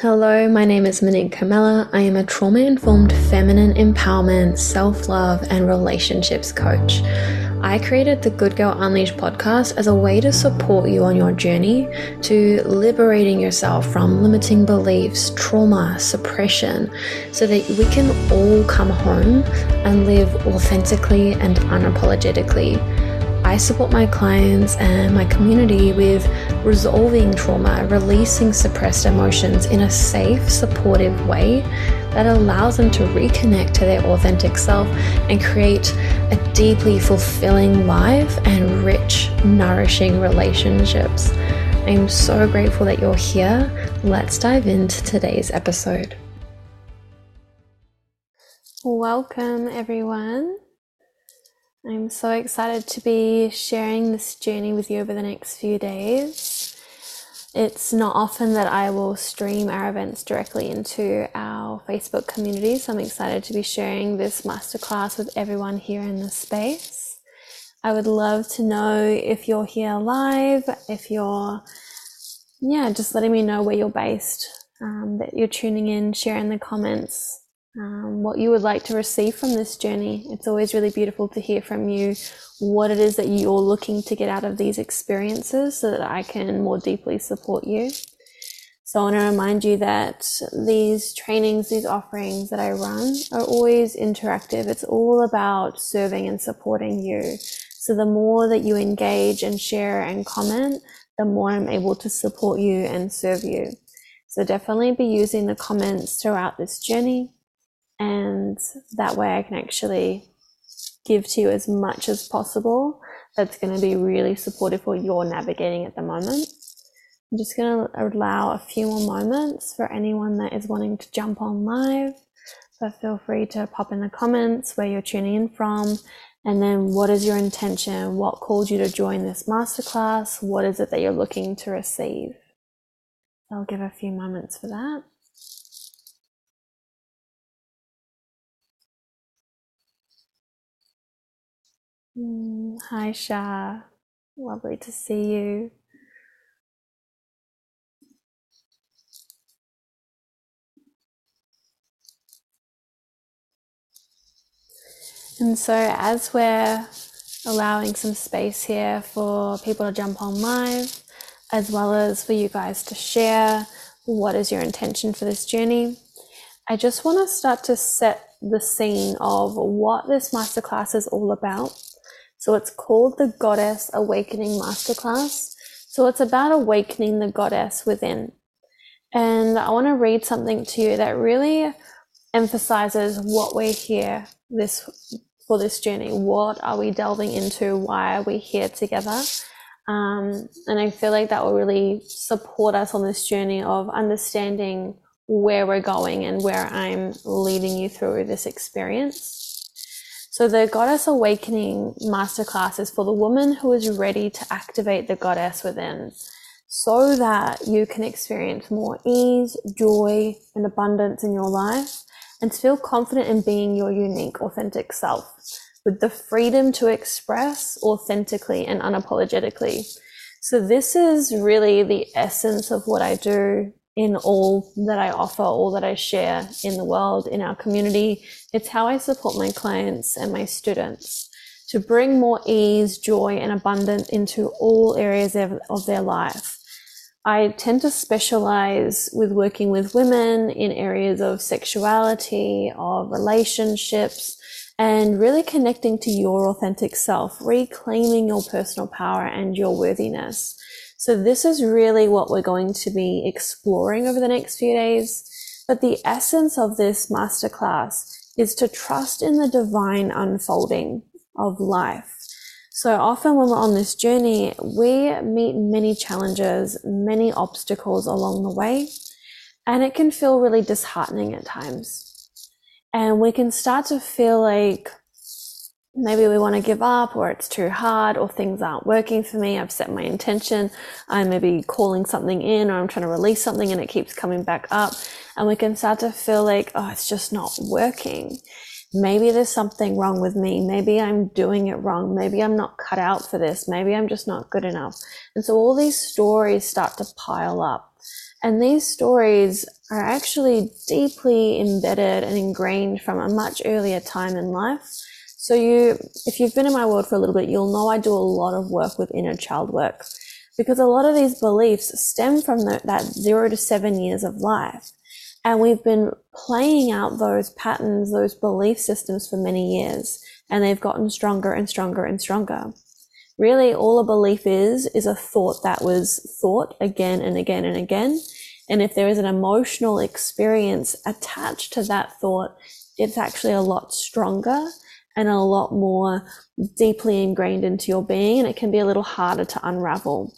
Hello, my name is Monique Carmela. I am a trauma informed feminine empowerment, self love, and relationships coach. I created the Good Girl Unleashed podcast as a way to support you on your journey to liberating yourself from limiting beliefs, trauma, suppression, so that we can all come home and live authentically and unapologetically. I support my clients and my community with resolving trauma, releasing suppressed emotions in a safe, supportive way that allows them to reconnect to their authentic self and create a deeply fulfilling life and rich, nourishing relationships. I'm so grateful that you're here. Let's dive into today's episode. Welcome, everyone. I'm so excited to be sharing this journey with you over the next few days. It's not often that I will stream our events directly into our Facebook community, so I'm excited to be sharing this masterclass with everyone here in the space. I would love to know if you're here live, if you're, yeah, just letting me know where you're based, um, that you're tuning in, share in the comments um, what you would like to receive from this journey. It's always really beautiful to hear from you what it is that you're looking to get out of these experiences so that I can more deeply support you. So I want to remind you that these trainings, these offerings that I run are always interactive. It's all about serving and supporting you. So the more that you engage and share and comment, the more I'm able to support you and serve you. So definitely be using the comments throughout this journey and that way I can actually give to you as much as possible that's going to be really supportive for your navigating at the moment. I'm just going to allow a few more moments for anyone that is wanting to jump on live. But feel free to pop in the comments where you're tuning in from. And then what is your intention? What called you to join this masterclass? What is it that you're looking to receive? I'll give a few moments for that. Mm, hi, Shah. Lovely to see you. And so, as we're allowing some space here for people to jump on live, as well as for you guys to share what is your intention for this journey, I just want to start to set the scene of what this masterclass is all about so it's called the Goddess Awakening Masterclass. So it's about awakening the goddess within. And I want to read something to you that really emphasizes what we're here this for this journey. What are we delving into? Why are we here together? Um, and I feel like that will really support us on this journey of understanding where we're going and where I'm leading you through this experience. So the Goddess Awakening Masterclass is for the woman who is ready to activate the goddess within so that you can experience more ease, joy, and abundance in your life and feel confident in being your unique, authentic self with the freedom to express authentically and unapologetically. So this is really the essence of what I do in all that I offer, all that I share in the world, in our community. It's how I support my clients and my students to bring more ease, joy, and abundance into all areas of, of their life. I tend to specialize with working with women in areas of sexuality, of relationships, and really connecting to your authentic self, reclaiming your personal power and your worthiness. So this is really what we're going to be exploring over the next few days. But the essence of this masterclass is to trust in the divine unfolding of life. So often when we're on this journey, we meet many challenges, many obstacles along the way, and it can feel really disheartening at times. And we can start to feel like maybe we want to give up or it's too hard or things aren't working for me. I've set my intention. I'm maybe calling something in or I'm trying to release something and it keeps coming back up. And we can start to feel like, oh, it's just not working. Maybe there's something wrong with me. Maybe I'm doing it wrong. Maybe I'm not cut out for this. Maybe I'm just not good enough. And so all these stories start to pile up. And these stories are actually deeply embedded and ingrained from a much earlier time in life. So you, if you've been in my world for a little bit, you'll know I do a lot of work with inner child work because a lot of these beliefs stem from the, that zero to seven years of life. And we've been playing out those patterns, those belief systems for many years, and they've gotten stronger and stronger and stronger. Really, all a belief is, is a thought that was thought again and again and again. And if there is an emotional experience attached to that thought, it's actually a lot stronger and a lot more deeply ingrained into your being. And it can be a little harder to unravel.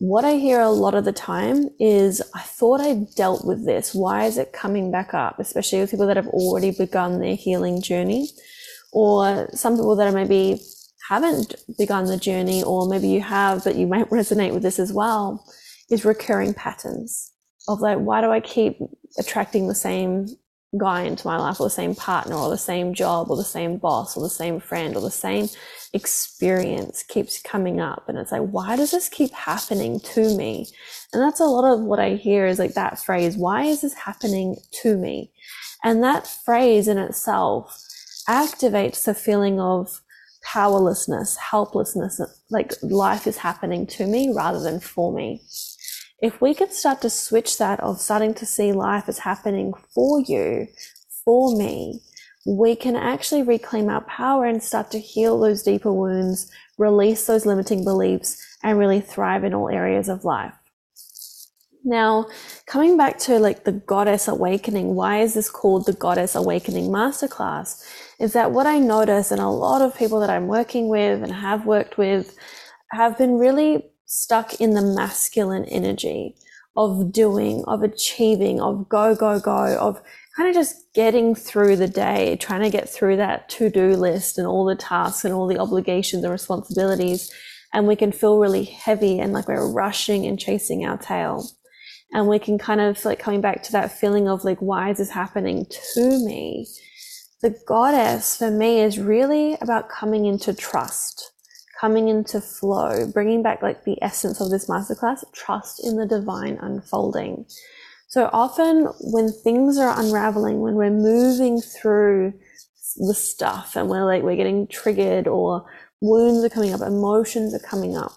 What I hear a lot of the time is, I thought I dealt with this. Why is it coming back up? Especially with people that have already begun their healing journey or some people that are maybe haven't begun the journey, or maybe you have, but you might resonate with this as well, is recurring patterns of like, why do I keep attracting the same guy into my life, or the same partner, or the same job, or the same boss, or the same friend, or the same experience keeps coming up? And it's like, why does this keep happening to me? And that's a lot of what I hear is like that phrase, why is this happening to me? And that phrase in itself activates the feeling of powerlessness, helplessness, like life is happening to me rather than for me. If we can start to switch that of starting to see life as happening for you, for me, we can actually reclaim our power and start to heal those deeper wounds, release those limiting beliefs, and really thrive in all areas of life. Now, coming back to like the goddess awakening, why is this called the goddess awakening masterclass? Is that what I notice, and a lot of people that I'm working with and have worked with have been really stuck in the masculine energy of doing, of achieving, of go, go, go, of kind of just getting through the day, trying to get through that to do list and all the tasks and all the obligations and responsibilities. And we can feel really heavy and like we're rushing and chasing our tail. And we can kind of like coming back to that feeling of like why is this happening to me? The goddess for me is really about coming into trust coming into flow bringing back like the essence of this masterclass trust in the divine unfolding so often when things are unraveling when we're moving through the stuff and we're like we're getting triggered or wounds are coming up emotions are coming up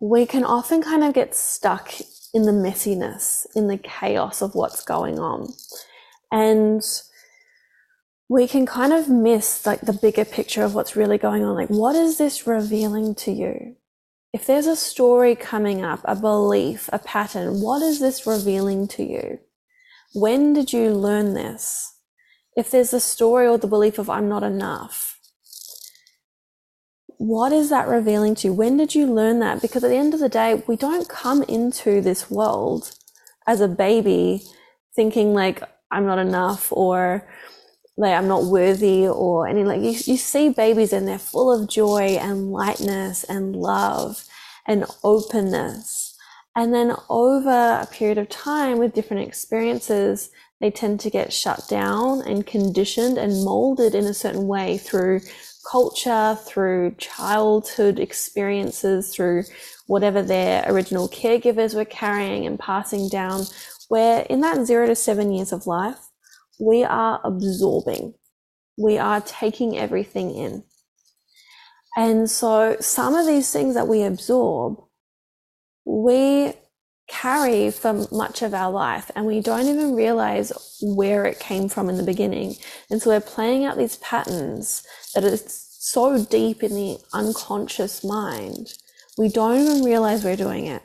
we can often kind of get stuck in the messiness, in the chaos of what's going on. And we can kind of miss like the bigger picture of what's really going on. Like, what is this revealing to you? If there's a story coming up, a belief, a pattern, what is this revealing to you? When did you learn this? If there's a story or the belief of I'm not enough, what is that revealing to you? When did you learn that? Because at the end of the day, we don't come into this world as a baby thinking like I'm not enough or like I'm not worthy or any like you, you see babies and they're full of joy and lightness and love and openness. And then over a period of time with different experiences, they tend to get shut down and conditioned and molded in a certain way through culture, through childhood experiences, through whatever their original caregivers were carrying and passing down, where in that zero to seven years of life, we are absorbing, we are taking everything in. And so some of these things that we absorb, we carry for much of our life and we don't even realize where it came from in the beginning. And so we're playing out these patterns that are so deep in the unconscious mind, we don't even realize we're doing it.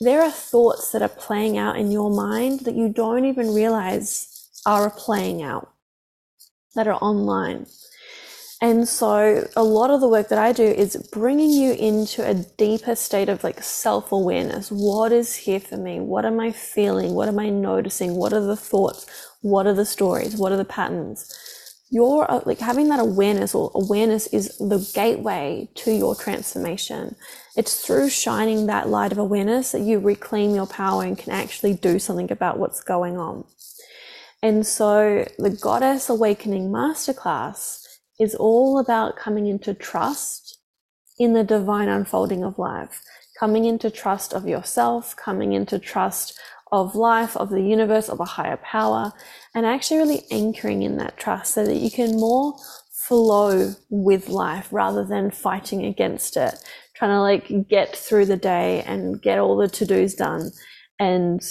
There are thoughts that are playing out in your mind that you don't even realize are playing out, that are online. And so a lot of the work that I do is bringing you into a deeper state of like self awareness. What is here for me? What am I feeling? What am I noticing? What are the thoughts? What are the stories? What are the patterns? Your uh, like having that awareness or awareness is the gateway to your transformation. It's through shining that light of awareness that you reclaim your power and can actually do something about what's going on. And so the Goddess Awakening Masterclass is all about coming into trust in the divine unfolding of life, coming into trust of yourself, coming into trust of life, of the universe, of a higher power, and actually really anchoring in that trust so that you can more flow with life rather than fighting against it, trying to like get through the day and get all the to dos done and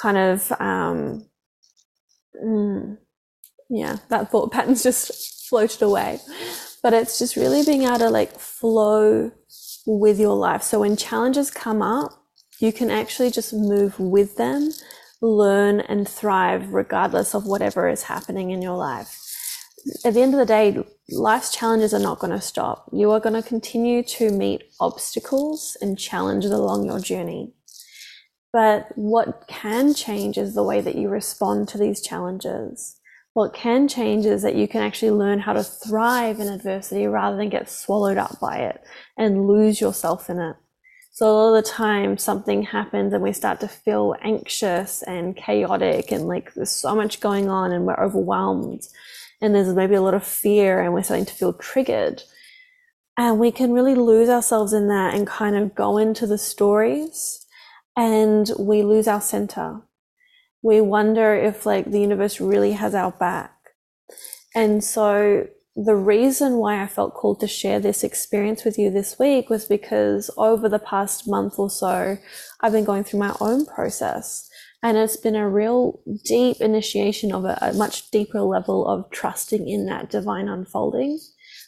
kind of, um, mm, yeah, that thought pattern's just floated away. But it's just really being able to like flow with your life. So when challenges come up, you can actually just move with them, learn and thrive regardless of whatever is happening in your life. At the end of the day, life's challenges are not going to stop. You are going to continue to meet obstacles and challenges along your journey. But what can change is the way that you respond to these challenges. What can change is that you can actually learn how to thrive in adversity rather than get swallowed up by it and lose yourself in it. So a lot of the time something happens and we start to feel anxious and chaotic and like there's so much going on and we're overwhelmed and there's maybe a lot of fear and we're starting to feel triggered. And we can really lose ourselves in that and kind of go into the stories and we lose our center. We wonder if like the universe really has our back. And so the reason why I felt called to share this experience with you this week was because over the past month or so, I've been going through my own process. And it's been a real deep initiation of a, a much deeper level of trusting in that divine unfolding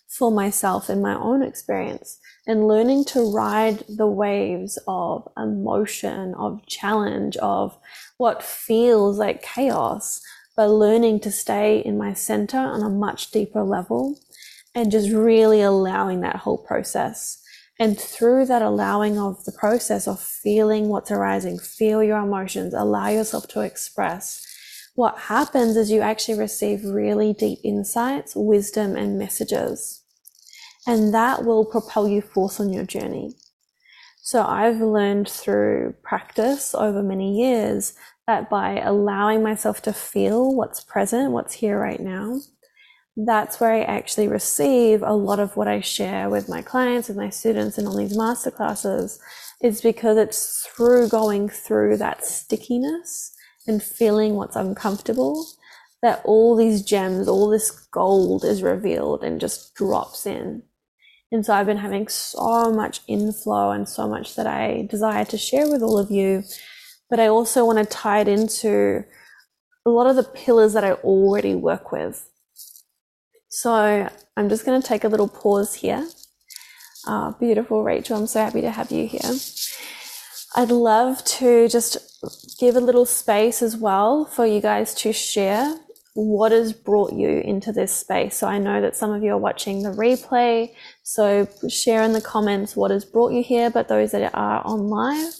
for myself in my own experience and learning to ride the waves of emotion, of challenge, of what feels like chaos but learning to stay in my center on a much deeper level and just really allowing that whole process. And through that allowing of the process of feeling what's arising, feel your emotions, allow yourself to express. What happens is you actually receive really deep insights, wisdom, and messages. And that will propel you forth on your journey. So I've learned through practice over many years that by allowing myself to feel what's present, what's here right now, that's where I actually receive a lot of what I share with my clients, with my students, and on these masterclasses, is because it's through going through that stickiness and feeling what's uncomfortable that all these gems, all this gold is revealed and just drops in. And so I've been having so much inflow and so much that I desire to share with all of you but I also want to tie it into a lot of the pillars that I already work with. So I'm just going to take a little pause here. Uh, beautiful Rachel, I'm so happy to have you here. I'd love to just give a little space as well for you guys to share what has brought you into this space. So I know that some of you are watching the replay. So share in the comments what has brought you here, but those that are on live,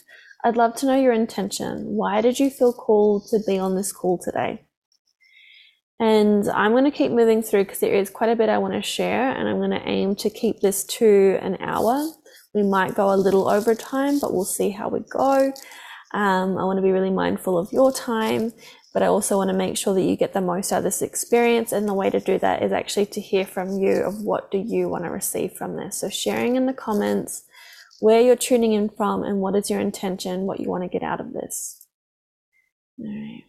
I'd love to know your intention. Why did you feel called to be on this call today? And I'm going to keep moving through because there is quite a bit I want to share, and I'm going to aim to keep this to an hour. We might go a little over time, but we'll see how we go. Um, I want to be really mindful of your time, but I also want to make sure that you get the most out of this experience. And the way to do that is actually to hear from you of what do you want to receive from this. So sharing in the comments, where you're tuning in from and what is your intention, what you want to get out of this. All right.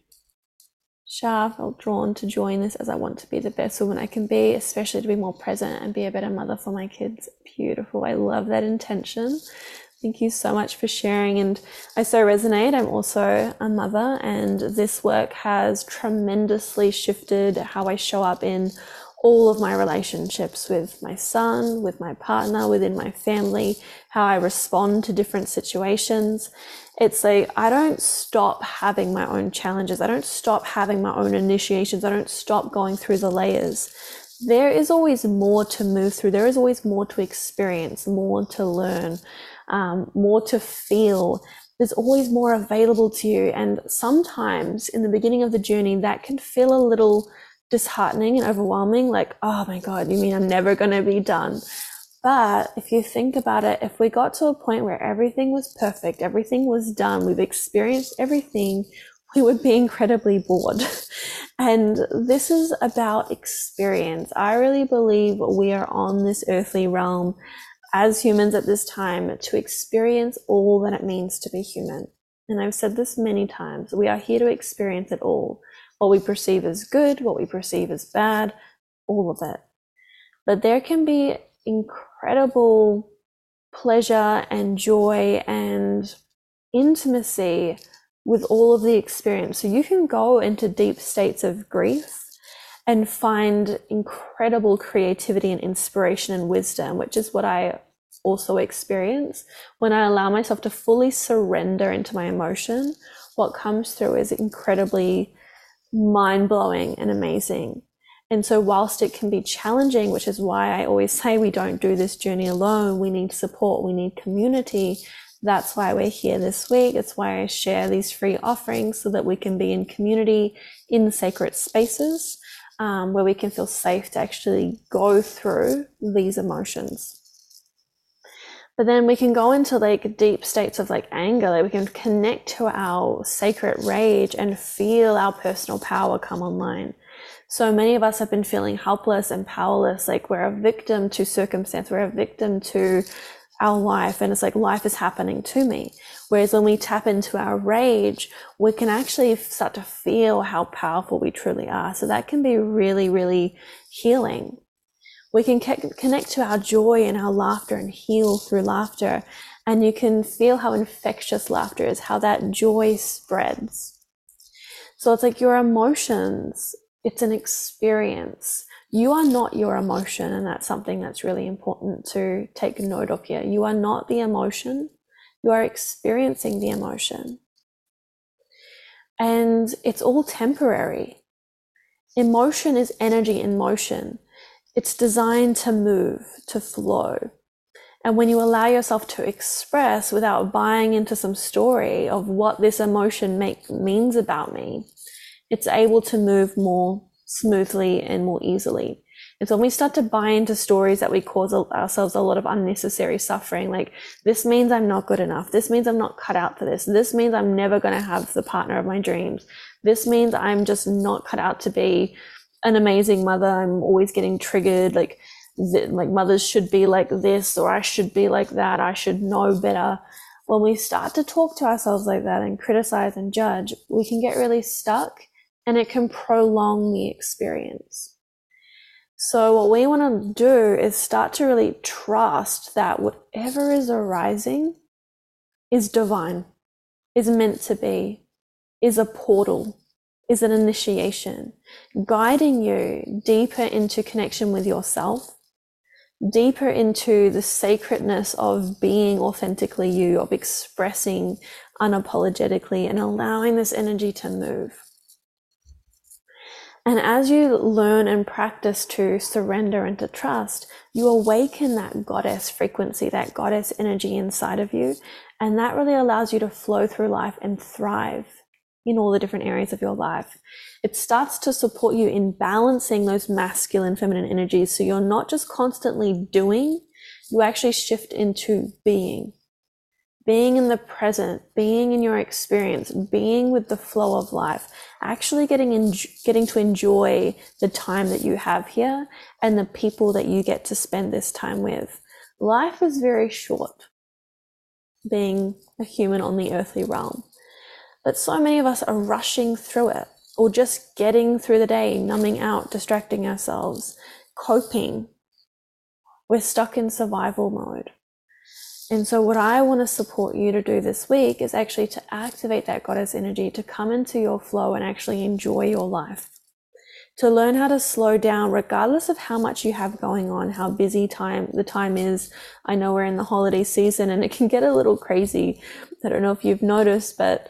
Shah felt drawn to join this as I want to be the best woman I can be, especially to be more present and be a better mother for my kids. Beautiful. I love that intention. Thank you so much for sharing. And I so resonate. I'm also a mother, and this work has tremendously shifted how I show up in all of my relationships with my son, with my partner, within my family, how I respond to different situations. It's like I don't stop having my own challenges. I don't stop having my own initiations. I don't stop going through the layers. There is always more to move through. There is always more to experience, more to learn, um, more to feel. There's always more available to you. And sometimes in the beginning of the journey, that can feel a little disheartening and overwhelming like oh my god you mean i'm never going to be done but if you think about it if we got to a point where everything was perfect everything was done we've experienced everything we would be incredibly bored and this is about experience i really believe we are on this earthly realm as humans at this time to experience all that it means to be human. And I've said this many times we are here to experience it all what we perceive as good, what we perceive as bad, all of it. But there can be incredible pleasure and joy and intimacy with all of the experience. So you can go into deep states of grief and find incredible creativity and inspiration and wisdom, which is what I also experience when I allow myself to fully surrender into my emotion. What comes through is incredibly mind blowing and amazing. And so, whilst it can be challenging, which is why I always say we don't do this journey alone, we need support, we need community. That's why we're here this week. It's why I share these free offerings so that we can be in community in sacred spaces um, where we can feel safe to actually go through these emotions. But then we can go into like deep states of like anger, like we can connect to our sacred rage and feel our personal power come online. So many of us have been feeling helpless and powerless, like we're a victim to circumstance, we're a victim to our life, and it's like life is happening to me. Whereas when we tap into our rage, we can actually start to feel how powerful we truly are. So that can be really, really healing. We can connect to our joy and our laughter and heal through laughter. And you can feel how infectious laughter is, how that joy spreads. So it's like your emotions, it's an experience. You are not your emotion. And that's something that's really important to take note of here. You are not the emotion you are experiencing the emotion. And it's all temporary. Emotion is energy in motion. It's designed to move, to flow. And when you allow yourself to express without buying into some story of what this emotion make, means about me, it's able to move more smoothly and more easily. It's when we start to buy into stories that we cause ourselves a lot of unnecessary suffering. Like, this means I'm not good enough. This means I'm not cut out for this. This means I'm never going to have the partner of my dreams. This means I'm just not cut out to be an amazing mother. I'm always getting triggered. Like, th- like mothers should be like this, or I should be like that. I should know better. When we start to talk to ourselves like that and criticize and judge, we can get really stuck and it can prolong the experience. So, what we want to do is start to really trust that whatever is arising is divine, is meant to be, is a portal, is an initiation, guiding you deeper into connection with yourself, deeper into the sacredness of being authentically you, of expressing unapologetically, and allowing this energy to move. And as you learn and practice to surrender and to trust, you awaken that goddess frequency, that goddess energy inside of you. And that really allows you to flow through life and thrive in all the different areas of your life. It starts to support you in balancing those masculine, feminine energies. So you're not just constantly doing, you actually shift into being being in the present, being in your experience, being with the flow of life, actually getting in, getting to enjoy the time that you have here and the people that you get to spend this time with. Life is very short, being a human on the earthly realm. But so many of us are rushing through it or just getting through the day, numbing out, distracting ourselves, coping. We're stuck in survival mode. And so, what I want to support you to do this week is actually to activate that goddess energy to come into your flow and actually enjoy your life. To learn how to slow down, regardless of how much you have going on, how busy time the time is. I know we're in the holiday season and it can get a little crazy. I don't know if you've noticed, but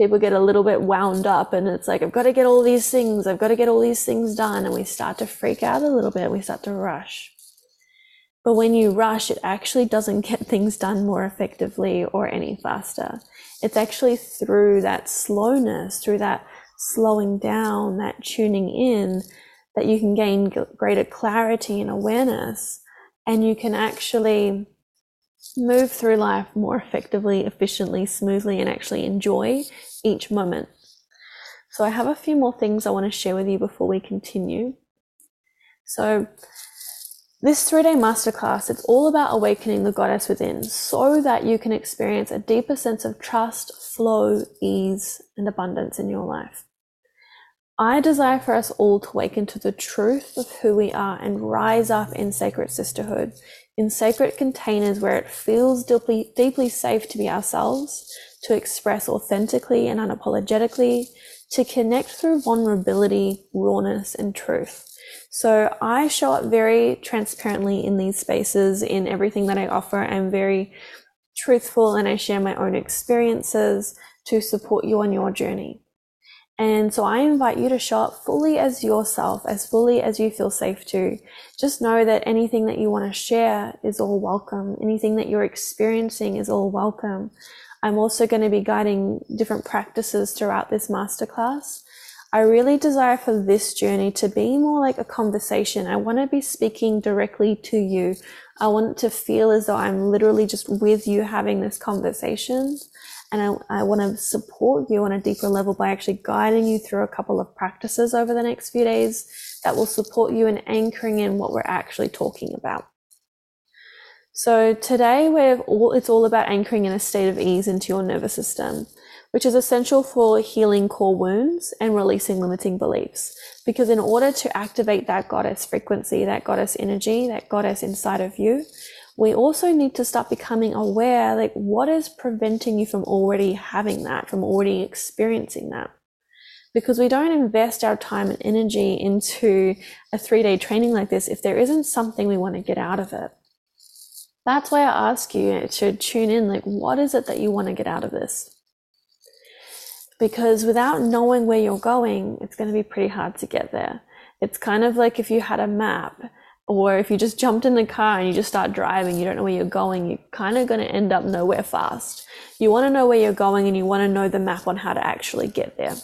people get a little bit wound up and it's like, I've got to get all these things, I've got to get all these things done. And we start to freak out a little bit, we start to rush. But when you rush, it actually doesn't get things done more effectively or any faster. It's actually through that slowness, through that slowing down, that tuning in, that you can gain greater clarity and awareness. And you can actually move through life more effectively, efficiently, smoothly, and actually enjoy each moment. So, I have a few more things I want to share with you before we continue. So, This three day masterclass, it's all about awakening the goddess within so that you can experience a deeper sense of trust, flow, ease, and abundance in your life. I desire for us all to awaken to the truth of who we are and rise up in sacred sisterhood, in sacred containers where it feels deeply, deeply safe to be ourselves, to express authentically and unapologetically, to connect through vulnerability, rawness, and truth. So I show up very transparently in these spaces in everything that I offer. I'm very truthful and I share my own experiences to support you on your journey. And so I invite you to show up fully as yourself, as fully as you feel safe to. Just know that anything that you want to share is all welcome. Anything that you're experiencing is all welcome. I'm also going to be guiding different practices throughout this masterclass. I really desire for this journey to be more like a conversation. I want to be speaking directly to you. I want to feel as though I'm literally just with you having this conversation. And I, I want to support you on a deeper level by actually guiding you through a couple of practices over the next few days that will support you in anchoring in what we're actually talking about. So today we're all, it's all about anchoring in a state of ease into your nervous system which is essential for healing core wounds and releasing limiting beliefs. Because in order to activate that goddess frequency, that goddess energy, that goddess inside of you, we also need to start becoming aware like what is preventing you from already having that, from already experiencing that. Because we don't invest our time and energy into a three day training like this if there isn't something we want to get out of it. That's why I ask you to tune in like, what is it that you want to get out of this? Because without knowing where you're going, it's going to be pretty hard to get there. It's kind of like if you had a map or if you just jumped in the car and you just start driving, you don't know where you're going, you're kind of going to end up nowhere fast. You want to know where you're going and you want to know the map on how to actually get there.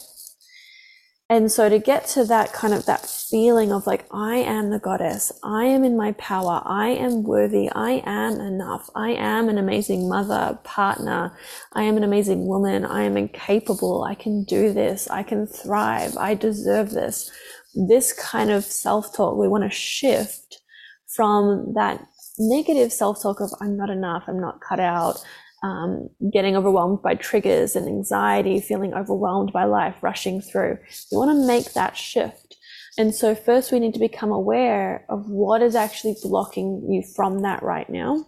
And so to get to that kind of that feeling of like, I am the goddess, I am in my power, I am worthy, I am enough, I am an amazing mother, partner, I am an amazing woman, I am incapable, I can do this, I can thrive, I deserve this. This kind of self talk, we want to shift from that negative self talk of I'm not enough, I'm not cut out, um, getting overwhelmed by triggers and anxiety, feeling overwhelmed by life rushing through. We want to make that shift. And so, first, we need to become aware of what is actually blocking you from that right now.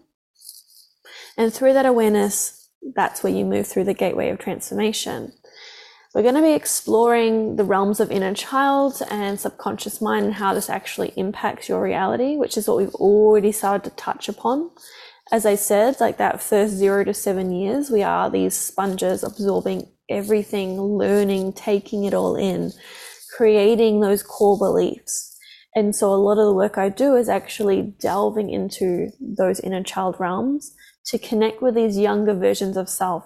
And through that awareness, that's where you move through the gateway of transformation. We're going to be exploring the realms of inner child and subconscious mind and how this actually impacts your reality, which is what we've already started to touch upon as I said, like that first zero to seven years, we are these sponges absorbing everything, learning, taking it all in, creating those core beliefs. And so a lot of the work I do is actually delving into those inner child realms to connect with these younger versions of self.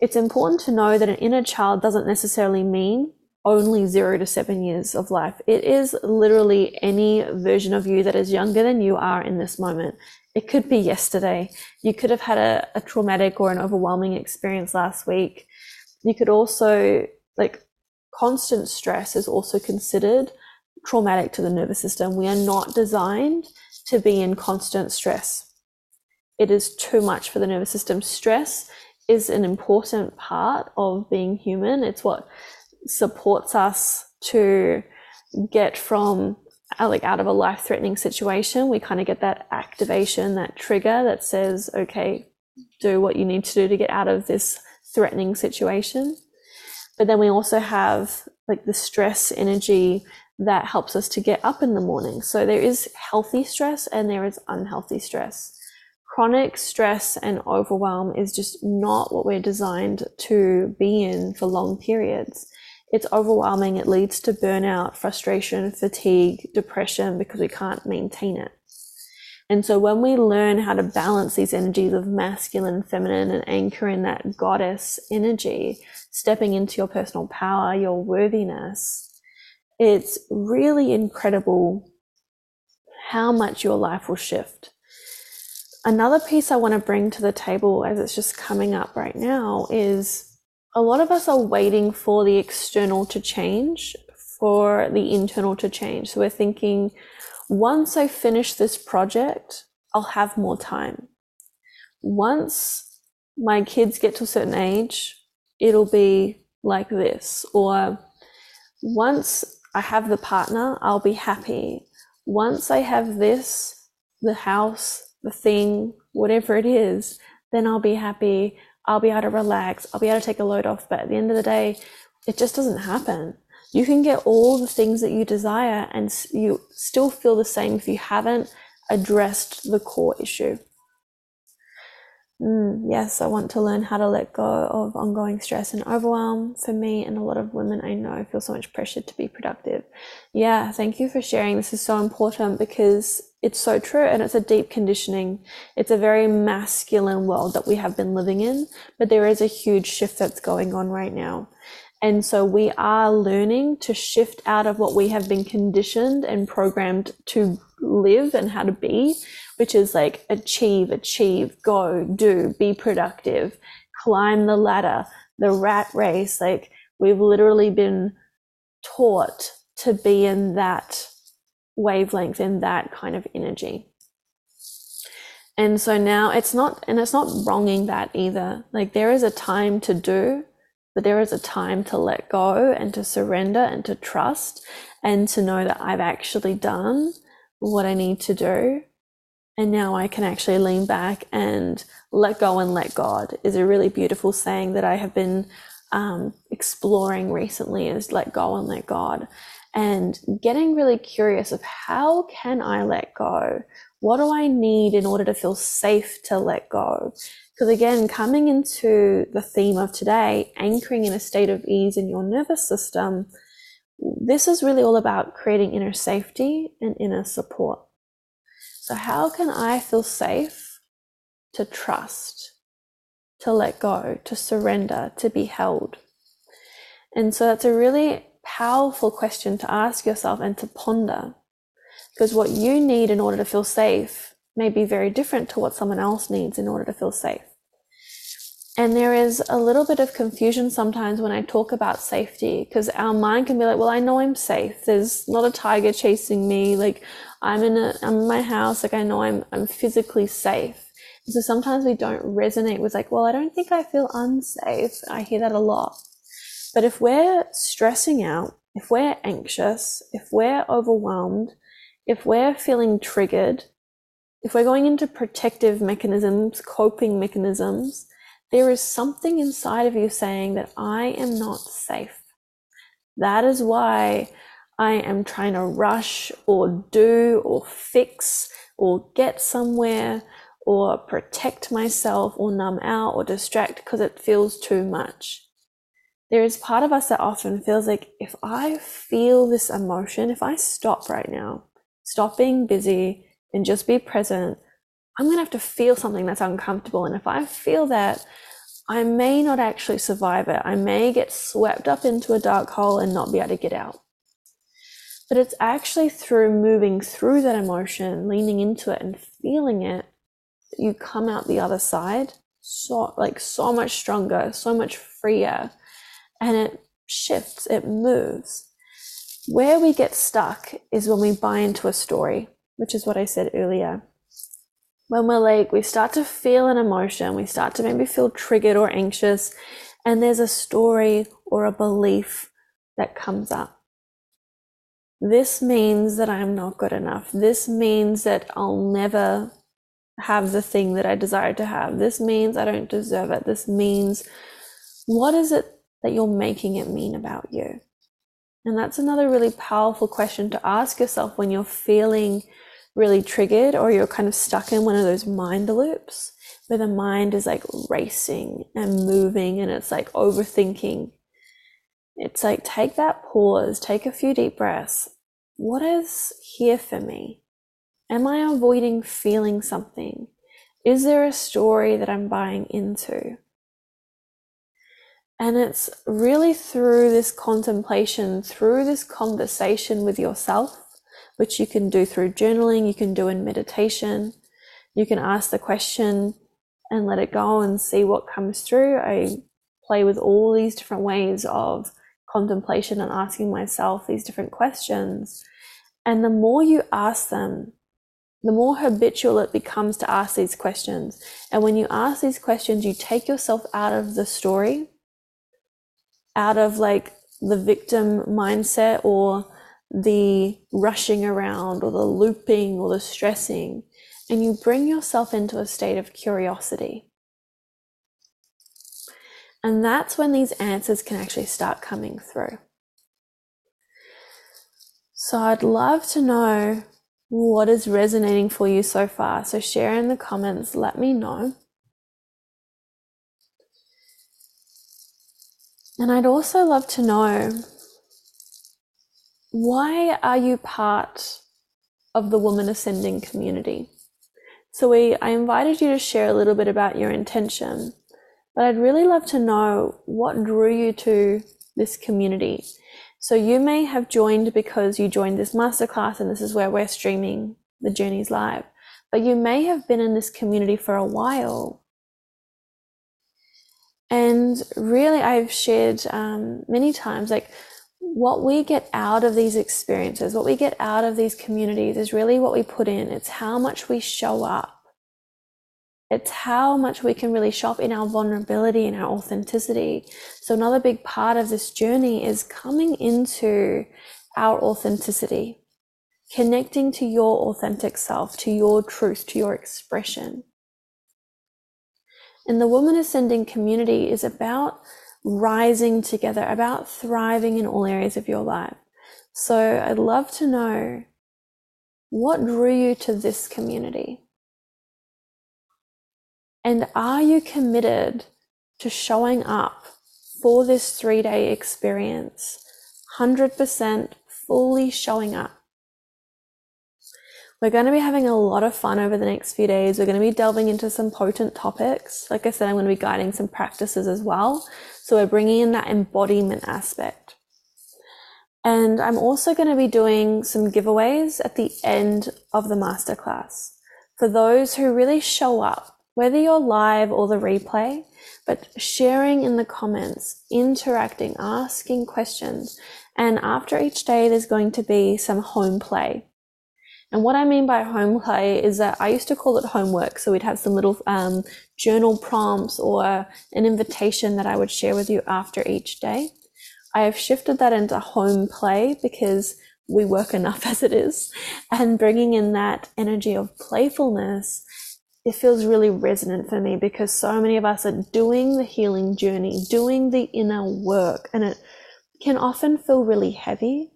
It's important to know that an inner child doesn't necessarily mean only zero to seven years of life. It is literally any version of you that is younger than you are in this moment. It could be yesterday. You could have had a, a traumatic or an overwhelming experience last week. You could also, like, constant stress is also considered traumatic to the nervous system. We are not designed to be in constant stress. It is too much for the nervous system. Stress is an important part of being human. It's what supports us to get from uh, like out of a life threatening situation, we kind of get that activation, that trigger that says, okay, do what you need to do to get out of this threatening situation. But then we also have like the stress energy that helps us to get up in the morning. So there is healthy stress and there is unhealthy stress. Chronic stress and overwhelm is just not what we're designed to be in for long periods it's overwhelming. It leads to burnout, frustration, fatigue, depression because we can't maintain it. And so when we learn how to balance these energies of masculine, feminine, and anchor in that goddess energy, stepping into your personal power, your worthiness, it's really incredible how much your life will shift. Another piece I want to bring to the table as it's just coming up right now is a lot of us are waiting for the external to change, for the internal to change. So we're thinking, once I finish this project, I'll have more time. Once my kids get to a certain age, it'll be like this. Or once I have the partner, I'll be happy. Once I have this, the house, the thing, whatever it is, then I'll be happy. I'll be able to relax. I'll be able to take a load off. But at the end of the day, it just doesn't happen. You can get all the things that you desire and you still feel the same if you haven't addressed the core issue. Mm, yes, I want to learn how to let go of ongoing stress and overwhelm. For me and a lot of women I know feel so much pressure to be productive. Yeah, thank you for sharing. This is so important because it's so true and it's a deep conditioning. It's a very masculine world that we have been living in, but there is a huge shift that's going on right now. And so we are learning to shift out of what we have been conditioned and programmed to live and how to be, which is like achieve, achieve, go, do, be productive, climb the ladder, the rat race. Like we've literally been taught to be in that wavelength, in that kind of energy. And so now it's not, and it's not wronging that either. Like there is a time to do but there is a time to let go and to surrender and to trust and to know that I've actually done what I need to do. And now I can actually lean back and let go and let God is a really beautiful saying that I have been um, exploring recently is let go and let God and getting really curious of how can I let go? What do I need in order to feel safe to let go? Because again, coming into the theme of today, anchoring in a state of ease in your nervous system, this is really all about creating inner safety and inner support. So, how can I feel safe to trust, to let go, to surrender, to be held? And so, that's a really powerful question to ask yourself and to ponder. Because what you need in order to feel safe may be very different to what someone else needs in order to feel safe. And there is a little bit of confusion sometimes when I talk about safety because our mind can be like, well, I know I'm safe. There's not a tiger chasing me. Like I'm in a, I'm in my house. Like I know I'm, I'm physically safe. And so sometimes we don't resonate with like, well, I don't think I feel unsafe. I hear that a lot. But if we're stressing out, if we're anxious, if we're overwhelmed, if we're feeling triggered, if we're going into protective mechanisms, coping mechanisms, there is something inside of you saying that I am not safe. That is why I am trying to rush or do or fix or get somewhere or protect myself or numb out or distract because it feels too much. There is part of us that often feels like if I feel this emotion, if I stop right now, stop being busy and just be present, I'm going to have to feel something that's uncomfortable. And if I feel that, I may not actually survive it. I may get swept up into a dark hole and not be able to get out. But it's actually through moving through that emotion, leaning into it and feeling it, that you come out the other side so like so much stronger, so much freer, and it shifts, it moves. Where we get stuck is when we buy into a story, which is what I said earlier when we're like, we start to feel an emotion, we start to maybe feel triggered or anxious, and there's a story or a belief that comes up. This means that I'm not good enough. This means that I'll never have the thing that I desire to have. This means I don't deserve it. This means, what is it that you're making it mean about you? And that's another really powerful question to ask yourself when you're feeling really triggered or you're kind of stuck in one of those mind loops where the mind is like racing and moving and it's like overthinking. It's like take that pause, take a few deep breaths. What is here for me? Am I avoiding feeling something? Is there a story that I'm buying into? And it's really through this contemplation, through this conversation with yourself, which you can do through journaling, you can do in meditation. You can ask the question and let it go and see what comes through. I play with all these different ways of contemplation and asking myself these different questions. And the more you ask them, the more habitual it becomes to ask these questions. And when you ask these questions, you take yourself out of the story, out of like the victim mindset or the rushing around or the looping or the stressing, and you bring yourself into a state of curiosity. And that's when these answers can actually start coming through. So I'd love to know what is resonating for you so far. So share in the comments, let me know. And I'd also love to know why are you part of the Woman Ascending community? So we I invited you to share a little bit about your intention, but I'd really love to know what drew you to this community. So you may have joined because you joined this masterclass and this is where we're streaming the journeys live. But you may have been in this community for a while. And really, I've shared um, many times like what we get out of these experiences, what we get out of these communities is really what we put in. It's how much we show up it's how much we can really shop in our vulnerability and our authenticity. So, another big part of this journey is coming into our authenticity, connecting to your authentic self, to your truth, to your expression. And the Woman Ascending community is about rising together, about thriving in all areas of your life. So, I'd love to know what drew you to this community? And are you committed to showing up for this three day experience? 100% fully showing up. We're going to be having a lot of fun over the next few days. We're going to be delving into some potent topics. Like I said, I'm going to be guiding some practices as well. So we're bringing in that embodiment aspect. And I'm also going to be doing some giveaways at the end of the masterclass for those who really show up whether you're live or the replay, but sharing in the comments, interacting, asking questions. And after each day, there's going to be some home play. And what I mean by home play is that I used to call it homework. So we'd have some little um, journal prompts or an invitation that I would share with you after each day. I have shifted that into home play because we work enough as it is and bringing in that energy of playfulness it feels really resonant for me because so many of us are doing the healing journey, doing the inner work, and it can often feel really heavy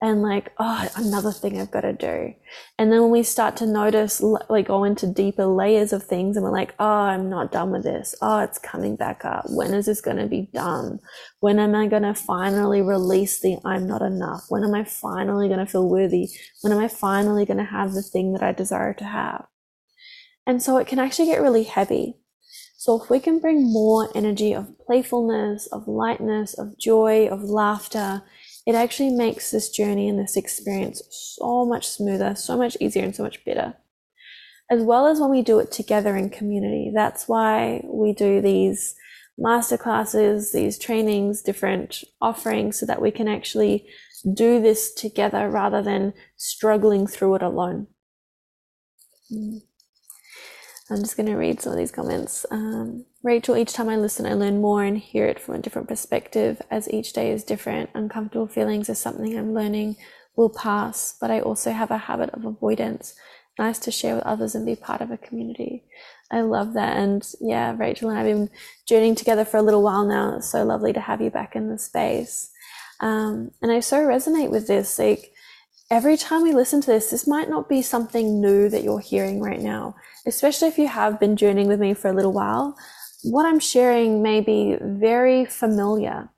and like, oh, another thing I've got to do. And then when we start to notice, like, go into deeper layers of things, and we're like, oh, I'm not done with this. Oh, it's coming back up. When is this going to be done? When am I going to finally release the I'm not enough? When am I finally going to feel worthy? When am I finally going to have the thing that I desire to have? And so it can actually get really heavy. So if we can bring more energy of playfulness, of lightness, of joy, of laughter, it actually makes this journey and this experience so much smoother, so much easier, and so much better. As well as when we do it together in community. That's why we do these masterclasses, these trainings, different offerings, so that we can actually do this together rather than struggling through it alone. Mm. I'm just going to read some of these comments. Um, Rachel, each time I listen, I learn more and hear it from a different perspective as each day is different. Uncomfortable feelings is something I'm learning will pass, but I also have a habit of avoidance. Nice to share with others and be part of a community. I love that. And yeah, Rachel and I have been journeying together for a little while now. It's so lovely to have you back in the space. Um, and I so resonate with this. Like, every time we listen to this, this might not be something new that you're hearing right now, especially if you have been journeying with me for a little while. What I'm sharing may be very familiar,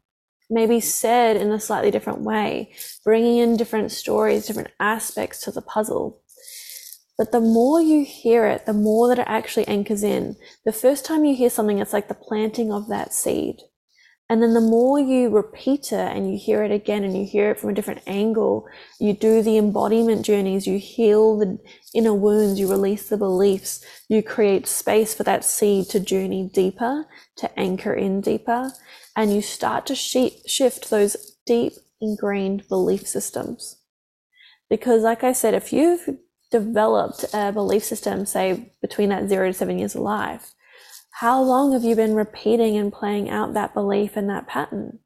maybe said in a slightly different way, bringing in different stories, different aspects to the puzzle. But the more you hear it, the more that it actually anchors in. The first time you hear something, it's like the planting of that seed. And then the more you repeat it and you hear it again and you hear it from a different angle, you do the embodiment journeys, you heal the inner wounds, you release the beliefs, you create space for that seed to journey deeper, to anchor in deeper, and you start to shift those deep ingrained belief systems. Because, like I said, if you've developed a belief system, say between that zero to seven years of life, how long have you been repeating and playing out that belief and that pattern?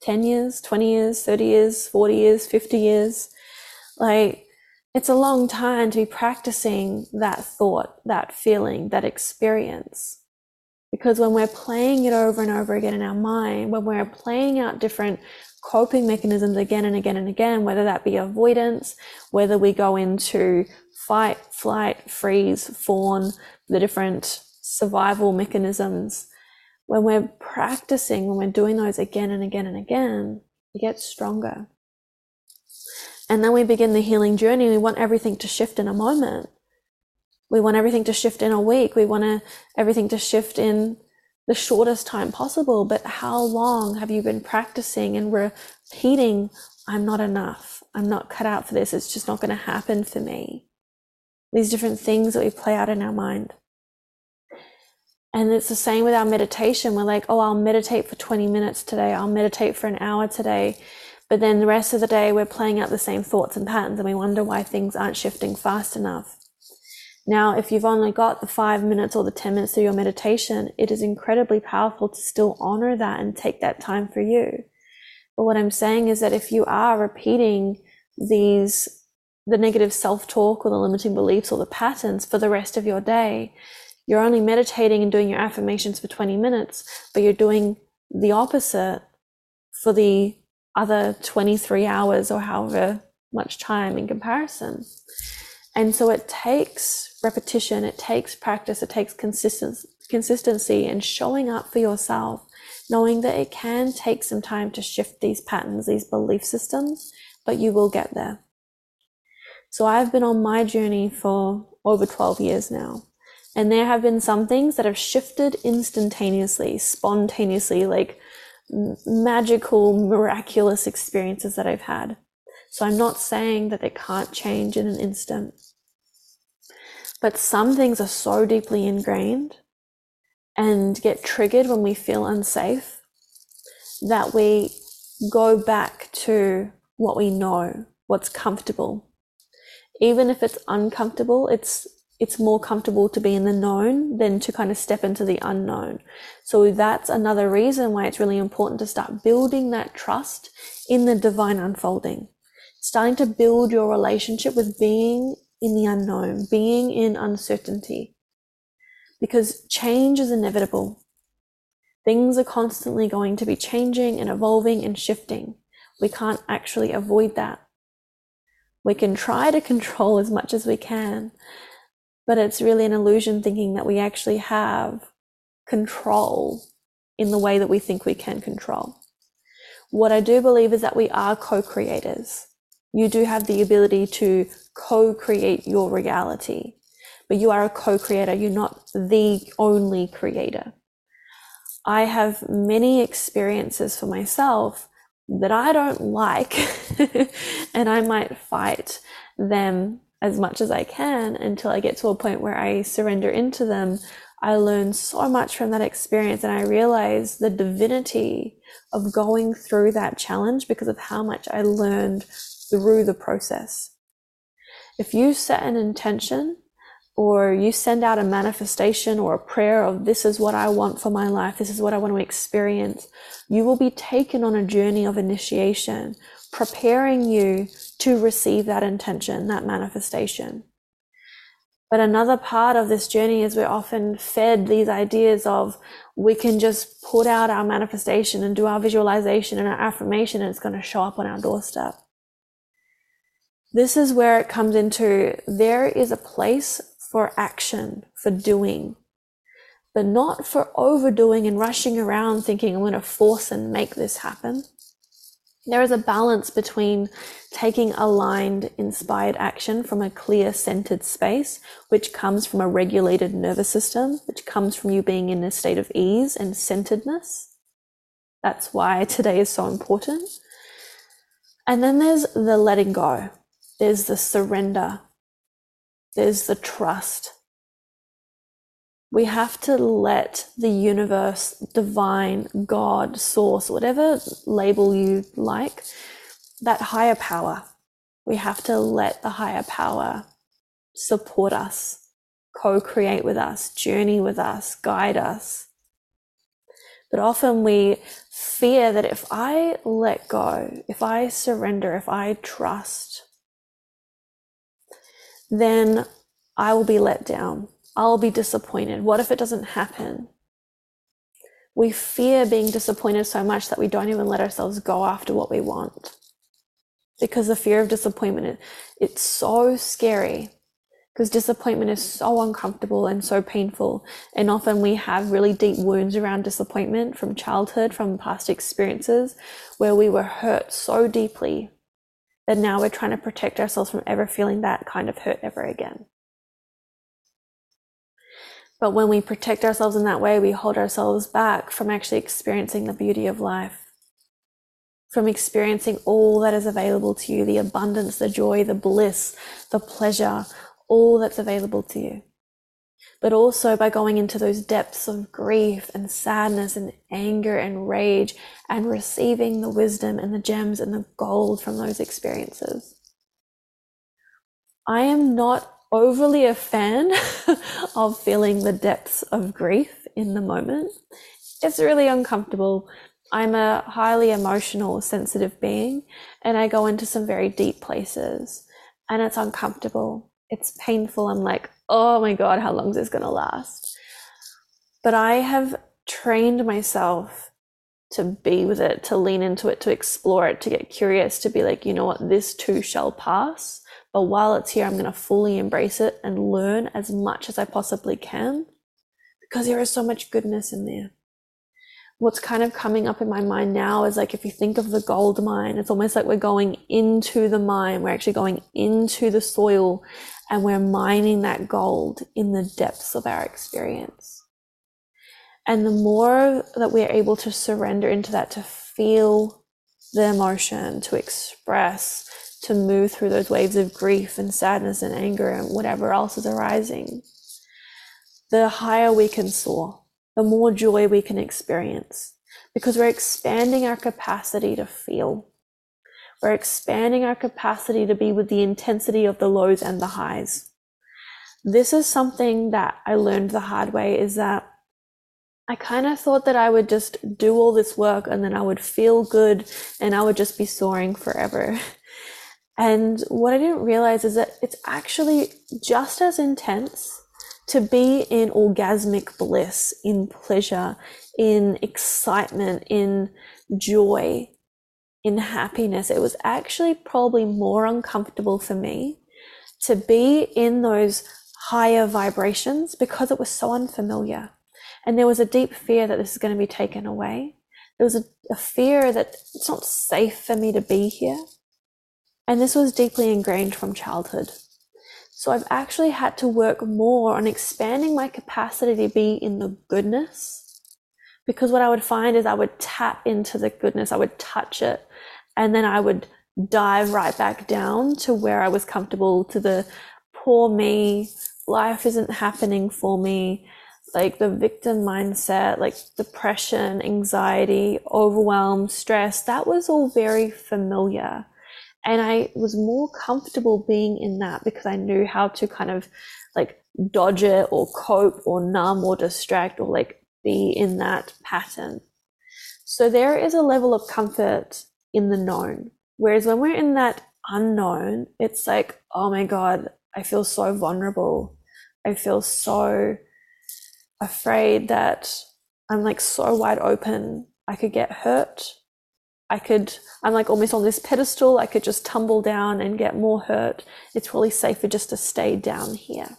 10 years, 20 years, 30 years, 40 years, 50 years? Like, it's a long time to be practicing that thought, that feeling, that experience. Because when we're playing it over and over again in our mind, when we're playing out different coping mechanisms again and again and again, whether that be avoidance, whether we go into fight, flight, freeze, fawn, the different survival mechanisms, when we're practicing, when we're doing those again and again and again, we get stronger. And then we begin the healing journey. We want everything to shift in a moment. We want everything to shift in a week. We want to, everything to shift in the shortest time possible. But how long have you been practicing and repeating, I'm not enough. I'm not cut out for this. It's just not going to happen for me. These different things that we play out in our mind. And it's the same with our meditation. We're like, oh, I'll meditate for 20 minutes today. I'll meditate for an hour today. But then the rest of the day, we're playing out the same thoughts and patterns and we wonder why things aren't shifting fast enough. Now, if you've only got the five minutes or the 10 minutes of your meditation, it is incredibly powerful to still honor that and take that time for you. But what I'm saying is that if you are repeating these, the negative self talk or the limiting beliefs or the patterns for the rest of your day, you're only meditating and doing your affirmations for 20 minutes, but you're doing the opposite for the other 23 hours or however much time in comparison. And so it takes repetition, it takes practice, it takes consistency, consistency and showing up for yourself, knowing that it can take some time to shift these patterns, these belief systems, but you will get there. So I've been on my journey for over 12 years now. And there have been some things that have shifted instantaneously, spontaneously, like magical, miraculous experiences that I've had. So I'm not saying that they can't change in an instant. But some things are so deeply ingrained and get triggered when we feel unsafe that we go back to what we know, what's comfortable. Even if it's uncomfortable, it's it's more comfortable to be in the known than to kind of step into the unknown. So that's another reason why it's really important to start building that trust in the divine unfolding. Starting to build your relationship with being in the unknown, being in uncertainty. Because change is inevitable. Things are constantly going to be changing and evolving and shifting. We can't actually avoid that. We can try to control as much as we can, but it's really an illusion thinking that we actually have control in the way that we think we can control. What I do believe is that we are co-creators. You do have the ability to co-create your reality, but you are a co-creator. You're not the only creator. I have many experiences for myself that I don't like and I might fight them as much as I can until I get to a point where I surrender into them. I learn so much from that experience and I realize the divinity of going through that challenge because of how much I learned through the process. If you set an intention or you send out a manifestation or a prayer of this is what I want for my life, this is what I want to experience, you will be taken on a journey of initiation, preparing you to receive that intention, that manifestation. But another part of this journey is we're often fed these ideas of we can just put out our manifestation and do our visualization and our affirmation and it's going to show up on our doorstep. This is where it comes into there is a place for action, for doing, but not for overdoing and rushing around thinking I'm going to force and make this happen. There is a balance between taking aligned, inspired action from a clear, centered space, which comes from a regulated nervous system, which comes from you being in a state of ease and centeredness. That's why today is so important. And then there's the letting go, there's the surrender, there's the trust. We have to let the universe, divine, God, source, whatever label you like, that higher power, We have to let the higher power support us, co create with us, journey with us, guide us. But often we fear that if I let go, if I surrender, if I trust, then I will be let down. I'll be disappointed. What if it doesn't happen? We fear being disappointed so much that we don't even let ourselves go after what we want. Because the fear of disappointment, it's so scary because disappointment is so uncomfortable and so painful. And often we have really deep wounds around disappointment from childhood, from past experiences where we were hurt so deeply that now we're trying to protect ourselves from ever feeling that kind of hurt ever again. But when we protect ourselves in that way, we hold ourselves back from actually experiencing the beauty of life, from experiencing all that is available to you the abundance, the joy, the bliss, the pleasure, all that's available to you. But also by going into those depths of grief and sadness and anger and rage and receiving the wisdom and the gems and the gold from those experiences. I am not overly a fan of feeling the depths of grief in the moment. It's really uncomfortable. I'm a highly emotional, sensitive being, and I go into some very deep places, and it's uncomfortable it's painful. I'm like, oh my God, how long is this going to last? But I have trained myself to be with it, to lean into it, to explore it, to get curious, to be like, you know what, this too shall pass. But while it's here, I'm going to fully embrace it and learn as much as I possibly can because there is so much goodness in there what's kind of coming up in my mind now is like if you think of the gold mine, it's almost like we're going into the mine. We're actually going into the soil and we're mining that gold in the depths of our experience. And the more that we're able to surrender into that, to feel the emotion, to express, to move through those waves of grief and sadness and anger and whatever else is arising, the higher we can soar the more joy we can experience because we're expanding our capacity to feel. We're expanding our capacity to be with the intensity of the lows and the highs. This is something that I learned the hard way is that I kind of thought that I would just do all this work and then I would feel good and I would just be soaring forever. And what I didn't realize is that it's actually just as intense to be in orgasmic bliss, in pleasure, in excitement, in joy, in happiness. It was actually probably more uncomfortable for me to be in those higher vibrations because it was so unfamiliar. And there was a deep fear that this is going to be taken away. There was a, a fear that it's not safe for me to be here. And this was deeply ingrained from childhood. So I've actually had to work more on expanding my capacity to be in the goodness. Because what I would find is I would tap into the goodness, I would touch it, and then I would dive right back down to where I was comfortable, to the poor me, life isn't happening for me, like the victim mindset, like depression, anxiety, overwhelm, stress. That was all very familiar. And I was more comfortable being in that because I knew how to kind of like dodge it or cope or numb or distract or like be in that pattern. So there is a level of comfort in the known. Whereas when we're in that unknown, it's like, oh my God, I feel so vulnerable. I feel so afraid that I'm like so wide open. I could get hurt. I could, I'm like almost on this pedestal. I could just tumble down and get more hurt. It's really safer just to stay down here.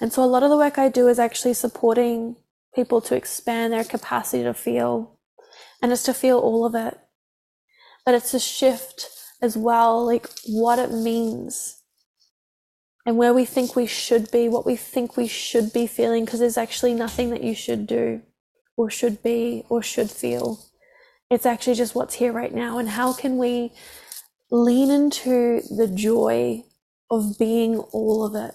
And so a lot of the work I do is actually supporting people to expand their capacity to feel. And it's to feel all of it. But it's a shift as well, like what it means and where we think we should be, what we think we should be feeling, because there's actually nothing that you should do or should be or should feel. It's actually just what's here right now. And how can we lean into the joy of being all of it?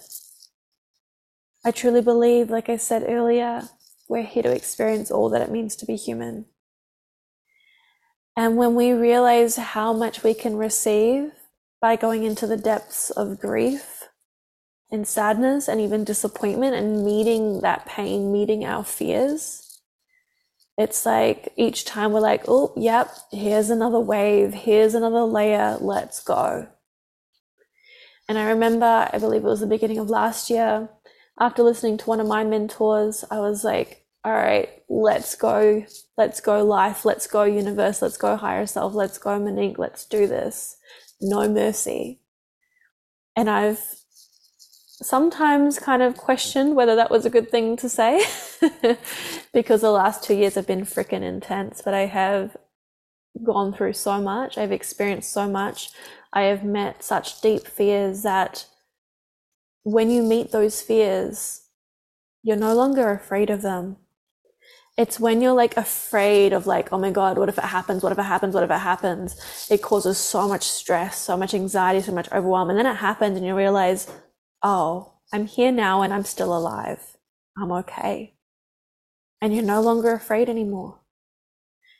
I truly believe, like I said earlier, we're here to experience all that it means to be human. And when we realize how much we can receive by going into the depths of grief and sadness and even disappointment and meeting that pain, meeting our fears. It's like each time we're like, oh, yep, here's another wave, here's another layer, let's go. And I remember, I believe it was the beginning of last year, after listening to one of my mentors, I was like, all right, let's go, let's go life, let's go universe, let's go higher self, let's go Monique, let's do this. No mercy. And I've sometimes kind of questioned whether that was a good thing to say because the last two years have been freaking intense, but I have gone through so much, I've experienced so much, I have met such deep fears that when you meet those fears, you're no longer afraid of them. It's when you're like afraid of like, oh my God, what if it happens? What if it happens? What if it happens? It causes so much stress, so much anxiety, so much overwhelm. And then it happens and you realize, oh, I'm here now and I'm still alive. I'm okay. And you're no longer afraid anymore.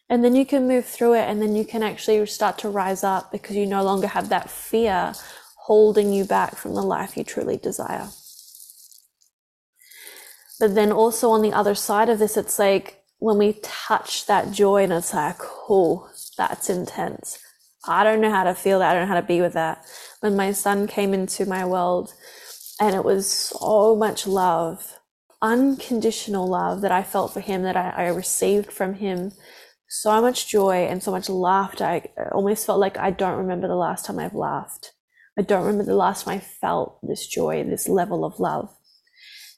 And then you can move through it and then you can actually start to rise up because you no longer have that fear holding you back from the life you truly desire. But then also on the other side of this, it's like when we touch that joy and it's like, oh, that's intense. I don't know how to feel that. I don't know how to be with that. When my son came into my world and it was so much love, unconditional love that I felt for him, that I, I received from him, so much joy and so much laughter. I almost felt like I don't remember the last time I've laughed. I don't remember the last time I felt this joy, this level of love.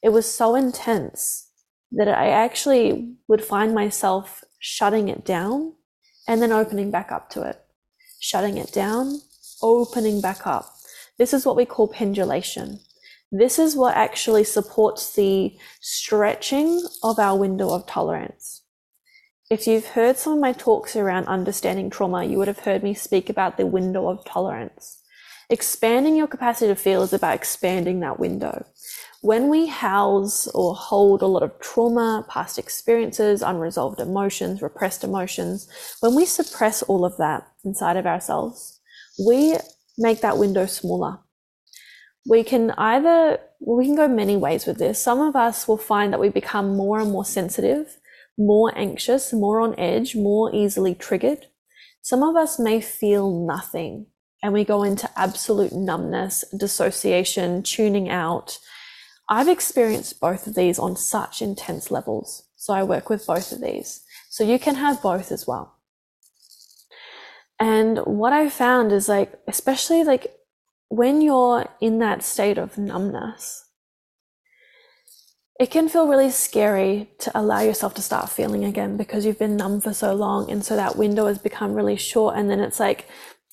It was so intense that I actually would find myself shutting it down and then opening back up to it. Shutting it down, opening back up. This is what we call pendulation. This is what actually supports the stretching of our window of tolerance. If you've heard some of my talks around understanding trauma, you would have heard me speak about the window of tolerance. Expanding your capacity to feel is about expanding that window. When we house or hold a lot of trauma, past experiences, unresolved emotions, repressed emotions, when we suppress all of that inside of ourselves, we make that window smaller. We can either, well, we can go many ways with this. Some of us will find that we become more and more sensitive, more anxious, more on edge, more easily triggered. Some of us may feel nothing and we go into absolute numbness, dissociation, tuning out. I've experienced both of these on such intense levels. So I work with both of these. So you can have both as well. And what I found is like, especially like when you're in that state of numbness, it can feel really scary to allow yourself to start feeling again because you've been numb for so long. And so that window has become really short. And then it's like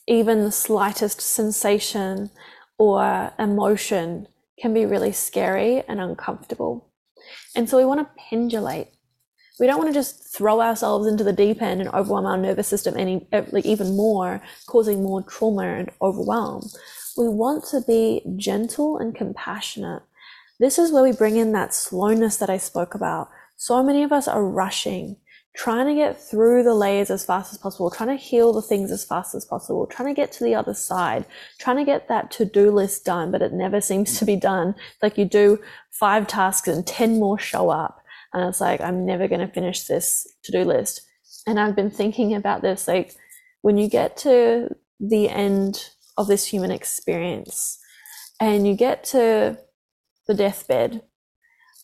even the slightest sensation or emotion can be really scary and uncomfortable. And so we want to pendulate. We don't want to just throw ourselves into the deep end and overwhelm our nervous system any like even more, causing more trauma and overwhelm. We want to be gentle and compassionate. This is where we bring in that slowness that I spoke about. So many of us are rushing trying to get through the layers as fast as possible, trying to heal the things as fast as possible, trying to get to the other side, trying to get that to do list done, but it never seems to be done. Like you do five tasks and 10 more show up. And it's like, I'm never going to finish this to do list. And I've been thinking about this like, when you get to the end of this human experience and you get to the deathbed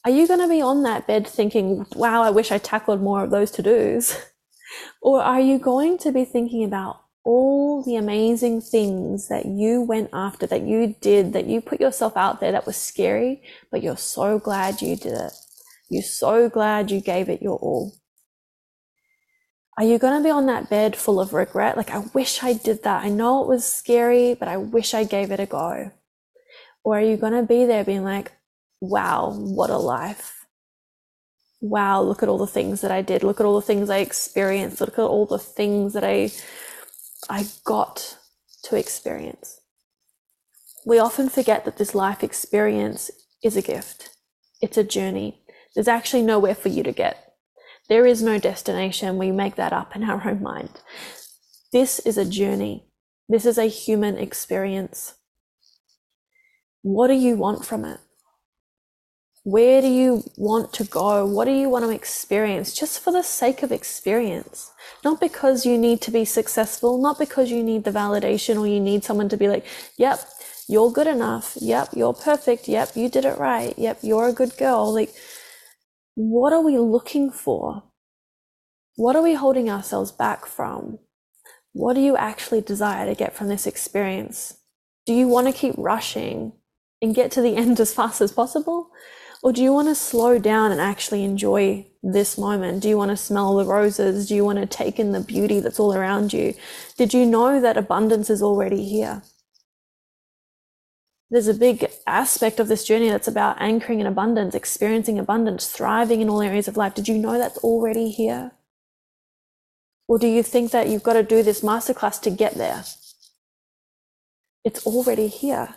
are you going to be on that bed thinking, wow, I wish I tackled more of those to dos? or are you going to be thinking about all the amazing things that you went after, that you did, that you put yourself out there that was scary, but you're so glad you did it? You're so glad you gave it your all. Are you going to be on that bed full of regret? Like, I wish I did that. I know it was scary, but I wish I gave it a go. Or are you going to be there being like, wow, what a life. Wow, look at all the things that I did. Look at all the things I experienced. Look at all the things that I I got to experience. We often forget that this life experience is a gift. It's a journey. There's actually nowhere for you to get. There is no destination. We make that up in our own mind. This is a journey. This is a human experience. What do you want from it? Where do you want to go? What do you want to experience just for the sake of experience? Not because you need to be successful, not because you need the validation or you need someone to be like, yep, you're good enough. Yep, you're perfect. Yep, you did it right. Yep, you're a good girl. Like, what are we looking for? What are we holding ourselves back from? What do you actually desire to get from this experience? Do you want to keep rushing and get to the end as fast as possible? Or do you want to slow down and actually enjoy this moment? Do you want to smell the roses? Do you want to take in the beauty that's all around you? Did you know that abundance is already here? There's a big aspect of this journey that's about anchoring in abundance, experiencing abundance, thriving in all areas of life. Did you know that's already here? Or do you think that you've got to do this masterclass to get there? It's already here.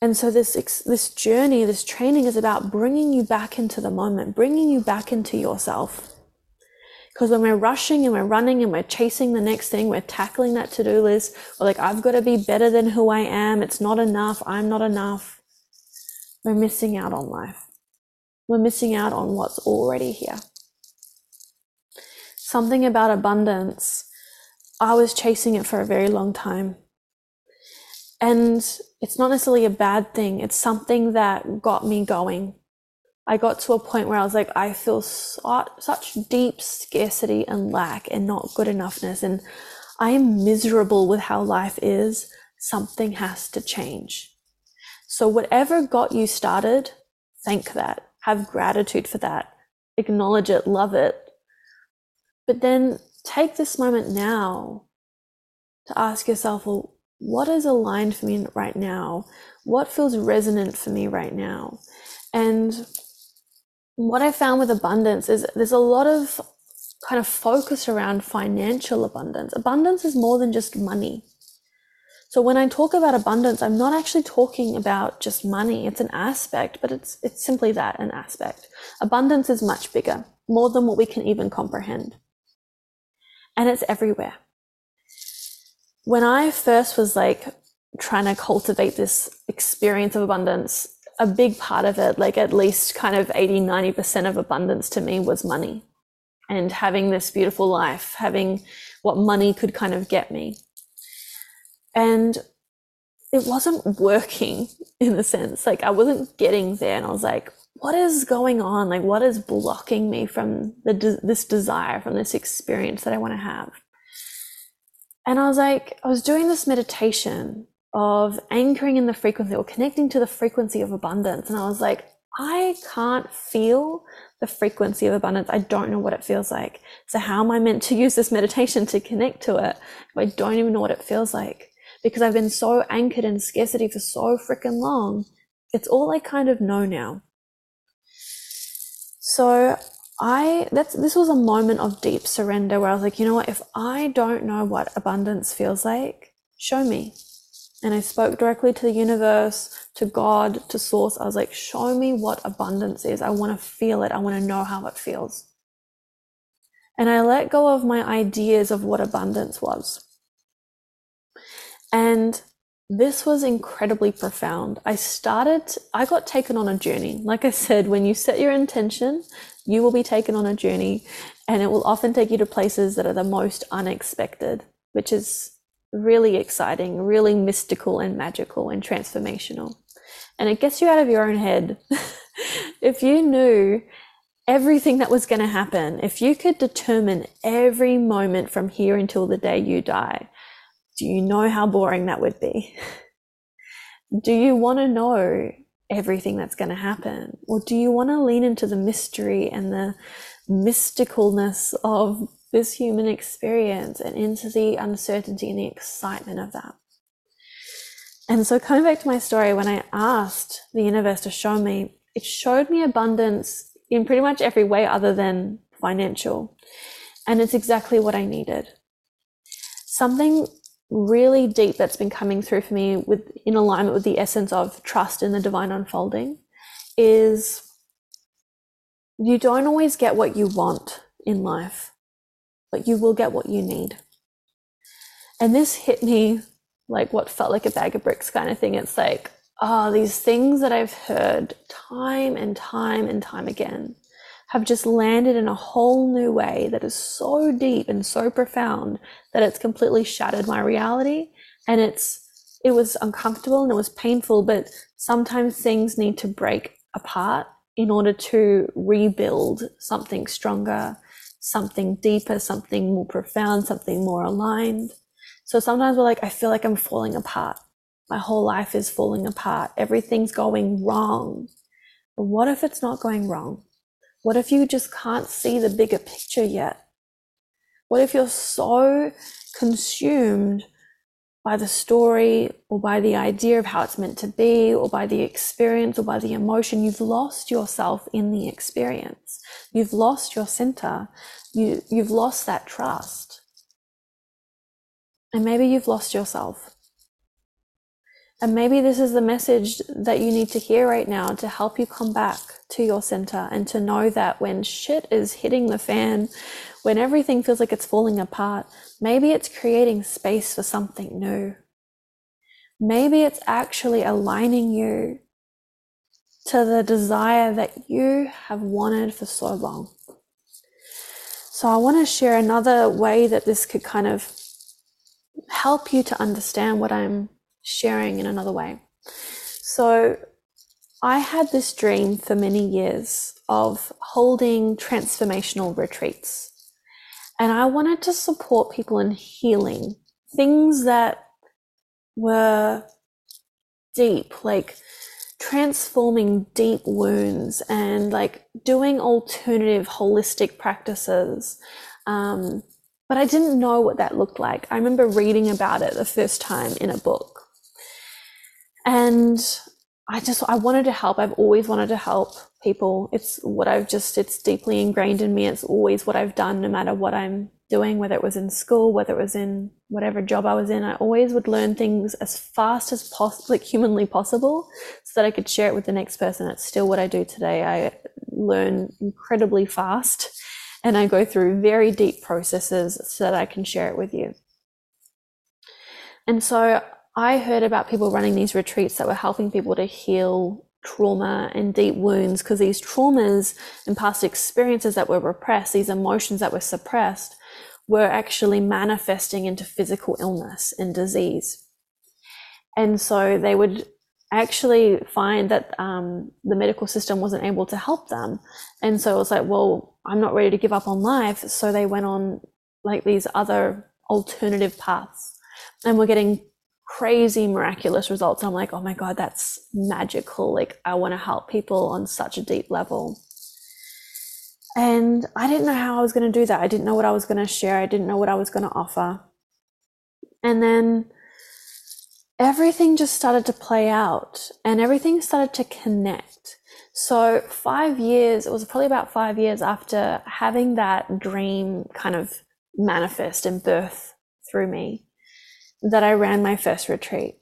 And so this this journey, this training is about bringing you back into the moment, bringing you back into yourself. Because when we're rushing and we're running and we're chasing the next thing, we're tackling that to-do list, we're like, I've got to be better than who I am. It's not enough. I'm not enough. We're missing out on life. We're missing out on what's already here. Something about abundance. I was chasing it for a very long time. And it's not necessarily a bad thing. It's something that got me going. I got to a point where I was like, I feel so, such deep scarcity and lack and not good enoughness. And I am miserable with how life is. Something has to change. So, whatever got you started, thank that. Have gratitude for that. Acknowledge it, love it. But then take this moment now to ask yourself, well, what is aligned for me right now? What feels resonant for me right now? And what I found with abundance is there's a lot of kind of focus around financial abundance. Abundance is more than just money. So when I talk about abundance, I'm not actually talking about just money. It's an aspect, but it's it's simply that, an aspect. Abundance is much bigger, more than what we can even comprehend. And it's everywhere when I first was like trying to cultivate this experience of abundance, a big part of it, like at least kind of 80, 90% of abundance to me was money and having this beautiful life, having what money could kind of get me. And it wasn't working in a sense. Like I wasn't getting there. And I was like, what is going on? Like, what is blocking me from the, this desire, from this experience that I want to have? And I was like, I was doing this meditation of anchoring in the frequency or connecting to the frequency of abundance. And I was like, I can't feel the frequency of abundance. I don't know what it feels like. So, how am I meant to use this meditation to connect to it I don't even know what it feels like? Because I've been so anchored in scarcity for so freaking long. It's all I kind of know now. So, I that's this was a moment of deep surrender where I was like, you know what, if I don't know what abundance feels like, show me. And I spoke directly to the universe, to God, to source. I was like, show me what abundance is. I want to feel it. I want to know how it feels. And I let go of my ideas of what abundance was. And this was incredibly profound. I started, I got taken on a journey. Like I said, when you set your intention, you will be taken on a journey and it will often take you to places that are the most unexpected, which is really exciting, really mystical and magical and transformational. And it gets you out of your own head. if you knew everything that was going to happen, if you could determine every moment from here until the day you die, do you know how boring that would be? do you want to know everything that's going to happen? Or do you want to lean into the mystery and the mysticalness of this human experience and into the uncertainty and the excitement of that? And so, coming back to my story, when I asked the universe to show me, it showed me abundance in pretty much every way other than financial. And it's exactly what I needed. Something really deep that's been coming through for me with in alignment with the essence of trust in the divine unfolding is you don't always get what you want in life, but you will get what you need. And this hit me like what felt like a bag of bricks kind of thing. It's like, oh, these things that I've heard time and time and time again have just landed in a whole new way that is so deep and so profound that it's completely shattered my reality. And it's, it was uncomfortable and it was painful, but sometimes things need to break apart in order to rebuild something stronger, something deeper, something more profound, something more aligned. So sometimes we're like, I feel like I'm falling apart. My whole life is falling apart. Everything's going wrong. But what if it's not going wrong? What if you just can't see the bigger picture yet? What if you're so consumed by the story or by the idea of how it's meant to be or by the experience or by the emotion, you've lost yourself in the experience. You've lost your center. You, you've lost that trust. And maybe you've lost yourself. And maybe this is the message that you need to hear right now to help you come back to your center and to know that when shit is hitting the fan, when everything feels like it's falling apart, maybe it's creating space for something new. Maybe it's actually aligning you to the desire that you have wanted for so long. So, I want to share another way that this could kind of help you to understand what I'm sharing in another way. So, I had this dream for many years of holding transformational retreats. And I wanted to support people in healing things that were deep, like transforming deep wounds and like doing alternative holistic practices. Um, but I didn't know what that looked like. I remember reading about it the first time in a book. And I just, I wanted to help. I've always wanted to help people. It's what I've just, it's deeply ingrained in me. It's always what I've done, no matter what I'm doing, whether it was in school, whether it was in whatever job I was in. I always would learn things as fast as possible, like humanly possible, so that I could share it with the next person. It's still what I do today. I learn incredibly fast and I go through very deep processes so that I can share it with you. And so I heard about people running these retreats that were helping people to heal trauma and deep wounds because these traumas and past experiences that were repressed, these emotions that were suppressed, were actually manifesting into physical illness and disease. And so they would actually find that um, the medical system wasn't able to help them. And so it was like, well, I'm not ready to give up on life. So they went on like these other alternative paths and we're getting crazy miraculous results. I'm like, oh my God, that's magical. Like, I want to help people on such a deep level. And I didn't know how I was going to do that. I didn't know what I was going to share. I didn't know what I was going to offer. And then everything just started to play out and everything started to connect. So, five years, it was probably about five years after having that dream kind of manifest and birth through me that I ran my first retreat.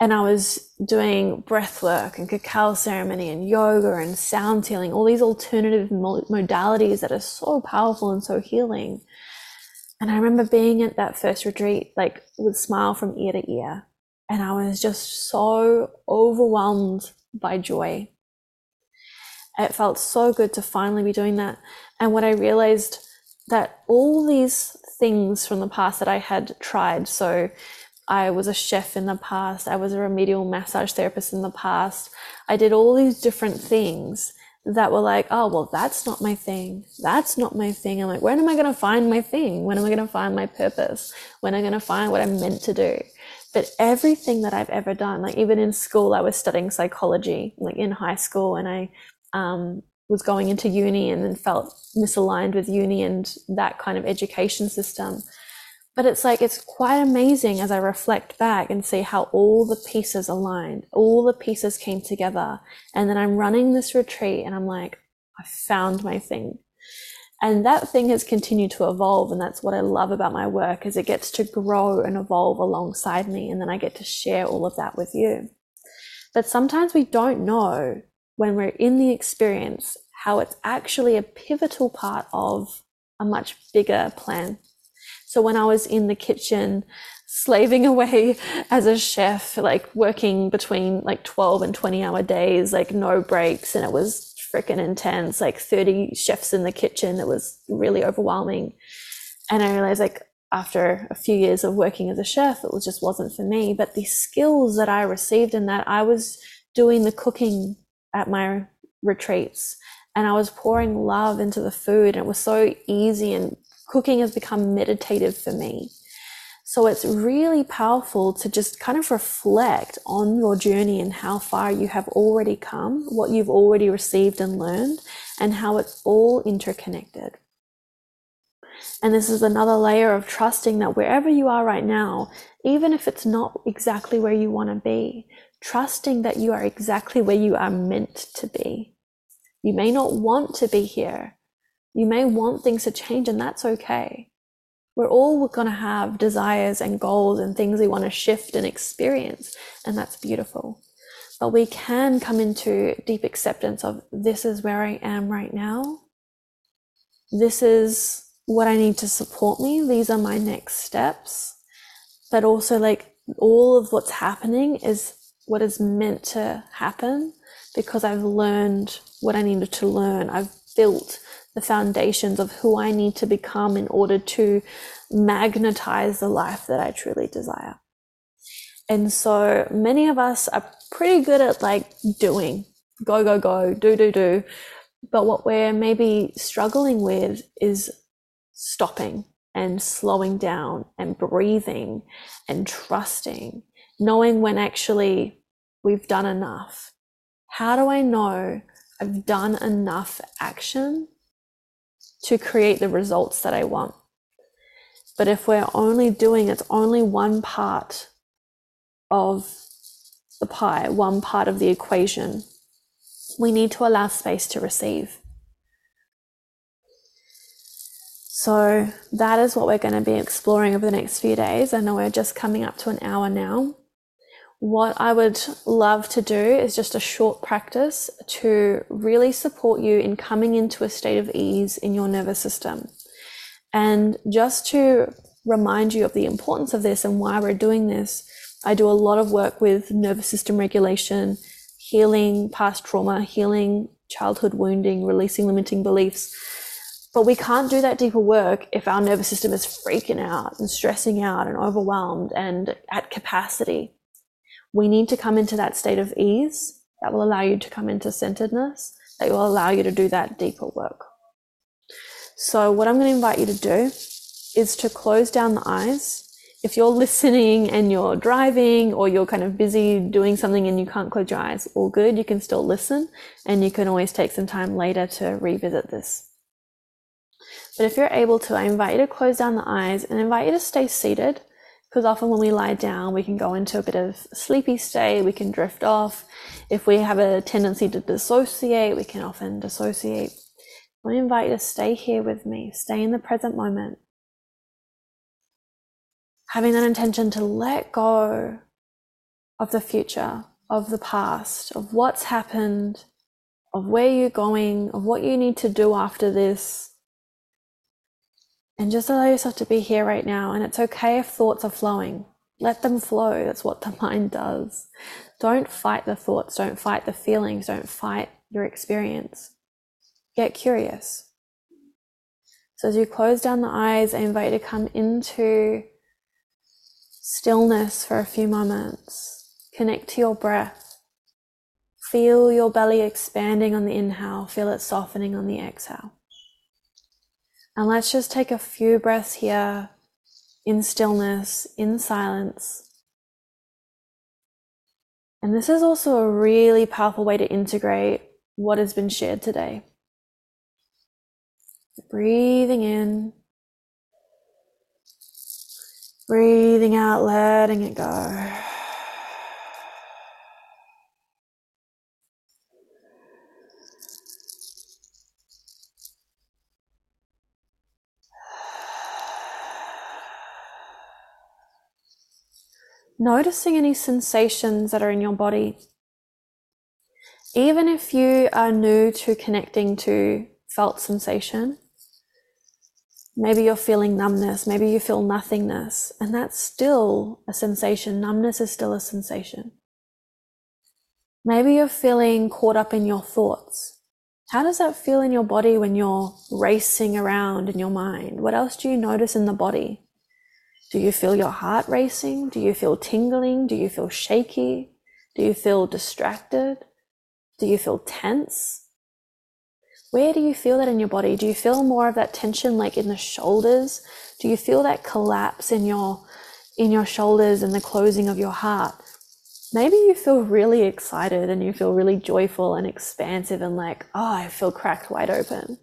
And I was doing breath work and cacao ceremony and yoga and sound healing, all these alternative modalities that are so powerful and so healing. And I remember being at that first retreat, like with smile from ear to ear. And I was just so overwhelmed by joy. It felt so good to finally be doing that. And what I realized that all these things from the past that I had tried. So I was a chef in the past, I was a remedial massage therapist in the past. I did all these different things that were like, oh, well, that's not my thing. That's not my thing. I'm like, when am I going to find my thing? When am I going to find my purpose? When am I going to find what I'm meant to do? But everything that I've ever done, like even in school, I was studying psychology, like in high school, and I um, was going into uni and then felt misaligned with uni and that kind of education system. But it's like, it's quite amazing as I reflect back and see how all the pieces aligned, all the pieces came together. And then I'm running this retreat and I'm like, I found my thing. And that thing has continued to evolve. And that's what I love about my work is it gets to grow and evolve alongside me. And then I get to share all of that with you. But sometimes we don't know when we're in the experience how it's actually a pivotal part of a much bigger plan. So when I was in the kitchen, slaving away as a chef, like working between like 12 and 20 hour days, like no breaks. And it was freaking intense, like 30 chefs in the kitchen. It was really overwhelming. And I realized like after a few years of working as a chef, it was just wasn't for me. But the skills that I received in that, I was doing the cooking at my retreats and I was pouring love into the food and it was so easy and cooking has become meditative for me. So it's really powerful to just kind of reflect on your journey and how far you have already come, what you've already received and learned, and how it's all interconnected. And this is another layer of trusting that wherever you are right now, even if it's not exactly where you want to be, trusting that you are exactly where you are meant to be. You may not want to be here. You may want things to change, and that's okay. We're all going to have desires and goals and things we want to shift and experience, and that's beautiful. But we can come into deep acceptance of this is where I am right now. This is what I need to support me. These are my next steps. But also, like, all of what's happening is what is meant to happen because I've learned what I needed to learn. I've built the foundations of who I need to become in order to magnetize the life that I truly desire. And so many of us are pretty good at like doing, go, go, go, do, do, do. But what we're maybe struggling with is stopping and slowing down and breathing and trusting, knowing when actually we've done enough. How do I know I've done enough action to create the results that I want? But if we're only doing it's only one part of the pie, one part of the equation, we need to allow space to receive. So that is what we're going to be exploring over the next few days. I know we're just coming up to an hour now. What I would love to do is just a short practice to really support you in coming into a state of ease in your nervous system. And just to remind you of the importance of this and why we're doing this, I do a lot of work with nervous system regulation, healing past trauma, healing childhood wounding, releasing limiting beliefs but we can't do that deeper work if our nervous system is freaking out and stressing out and overwhelmed and at capacity. We need to come into that state of ease that will allow you to come into centeredness, that will allow you to do that deeper work. So, what I'm going to invite you to do is to close down the eyes. If you're listening and you're driving or you're kind of busy doing something and you can't close your eyes, all good. You can still listen and you can always take some time later to revisit this. But if you're able to, I invite you to close down the eyes and invite you to stay seated because often when we lie down, we can go into a bit of sleepy state, we can drift off. If we have a tendency to dissociate, we can often dissociate. I invite you to stay here with me, stay in the present moment. Having that intention to let go of the future, of the past, of what's happened, of where you're going, of what you need to do after this and just allow yourself to be here right now. And it's okay if thoughts are flowing. Let them flow. That's what the mind does. Don't fight the thoughts. Don't fight the feelings. Don't fight your experience. Get curious. So as you close down the eyes, I invite you to come into stillness for a few moments. Connect to your breath. Feel your belly expanding on the inhale. Feel it softening on the exhale. And let's just take a few breaths here in stillness, in silence. And this is also a really powerful way to integrate what has been shared today. Breathing in, breathing out, letting it go. Noticing any sensations that are in your body. Even if you are new to connecting to felt sensation, Maybe you're feeling numbness. Maybe you feel nothingness. And that's still a sensation. Numbness is still a sensation. Maybe you're feeling caught up in your thoughts. How does that feel in your body when you're racing around in your mind? What else do you notice in the body? Do you feel your heart racing? Do you feel tingling? Do you feel shaky? Do you feel distracted? Do you feel tense? Where do you feel that in your body? Do you feel more of that tension like in the shoulders? Do you feel that collapse in your in your shoulders and the closing of your heart? Maybe you feel really excited and you feel really joyful and expansive and like, oh, I feel cracked wide open.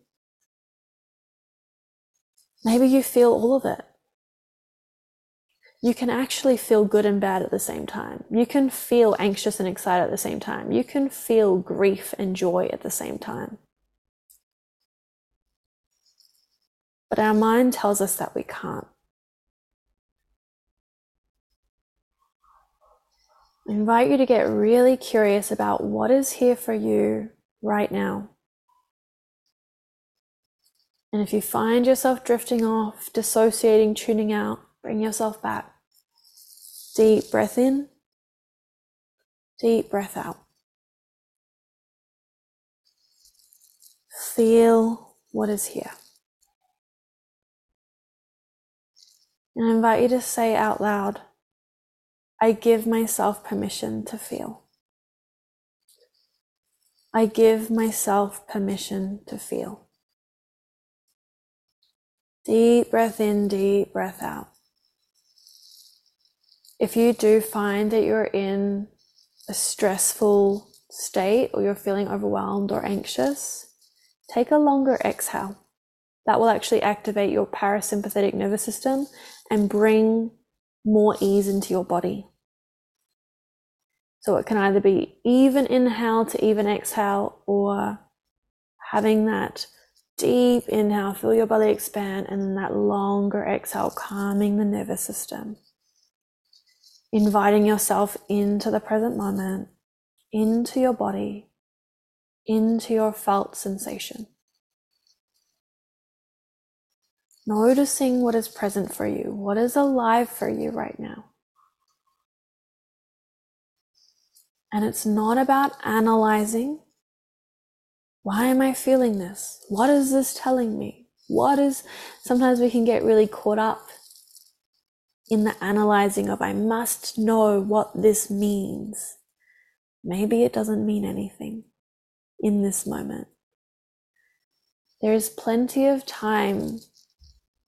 Maybe you feel all of it. You can actually feel good and bad at the same time. You can feel anxious and excited at the same time. You can feel grief and joy at the same time. But our mind tells us that we can't. I invite you to get really curious about what is here for you right now. And if you find yourself drifting off, dissociating, tuning out, bring yourself back. Deep breath in, deep breath out. Feel what is here. And I invite you to say out loud I give myself permission to feel. I give myself permission to feel. Deep breath in, deep breath out. If you do find that you're in a stressful state or you're feeling overwhelmed or anxious, take a longer exhale. That will actually activate your parasympathetic nervous system and bring more ease into your body. So it can either be even inhale to even exhale or having that deep inhale, feel your belly expand, and then that longer exhale, calming the nervous system. Inviting yourself into the present moment, into your body, into your felt sensation. Noticing what is present for you, what is alive for you right now. And it's not about analyzing. Why am I feeling this? What is this telling me? What is, sometimes we can get really caught up in the analyzing of, I must know what this means. Maybe it doesn't mean anything in this moment. There is plenty of time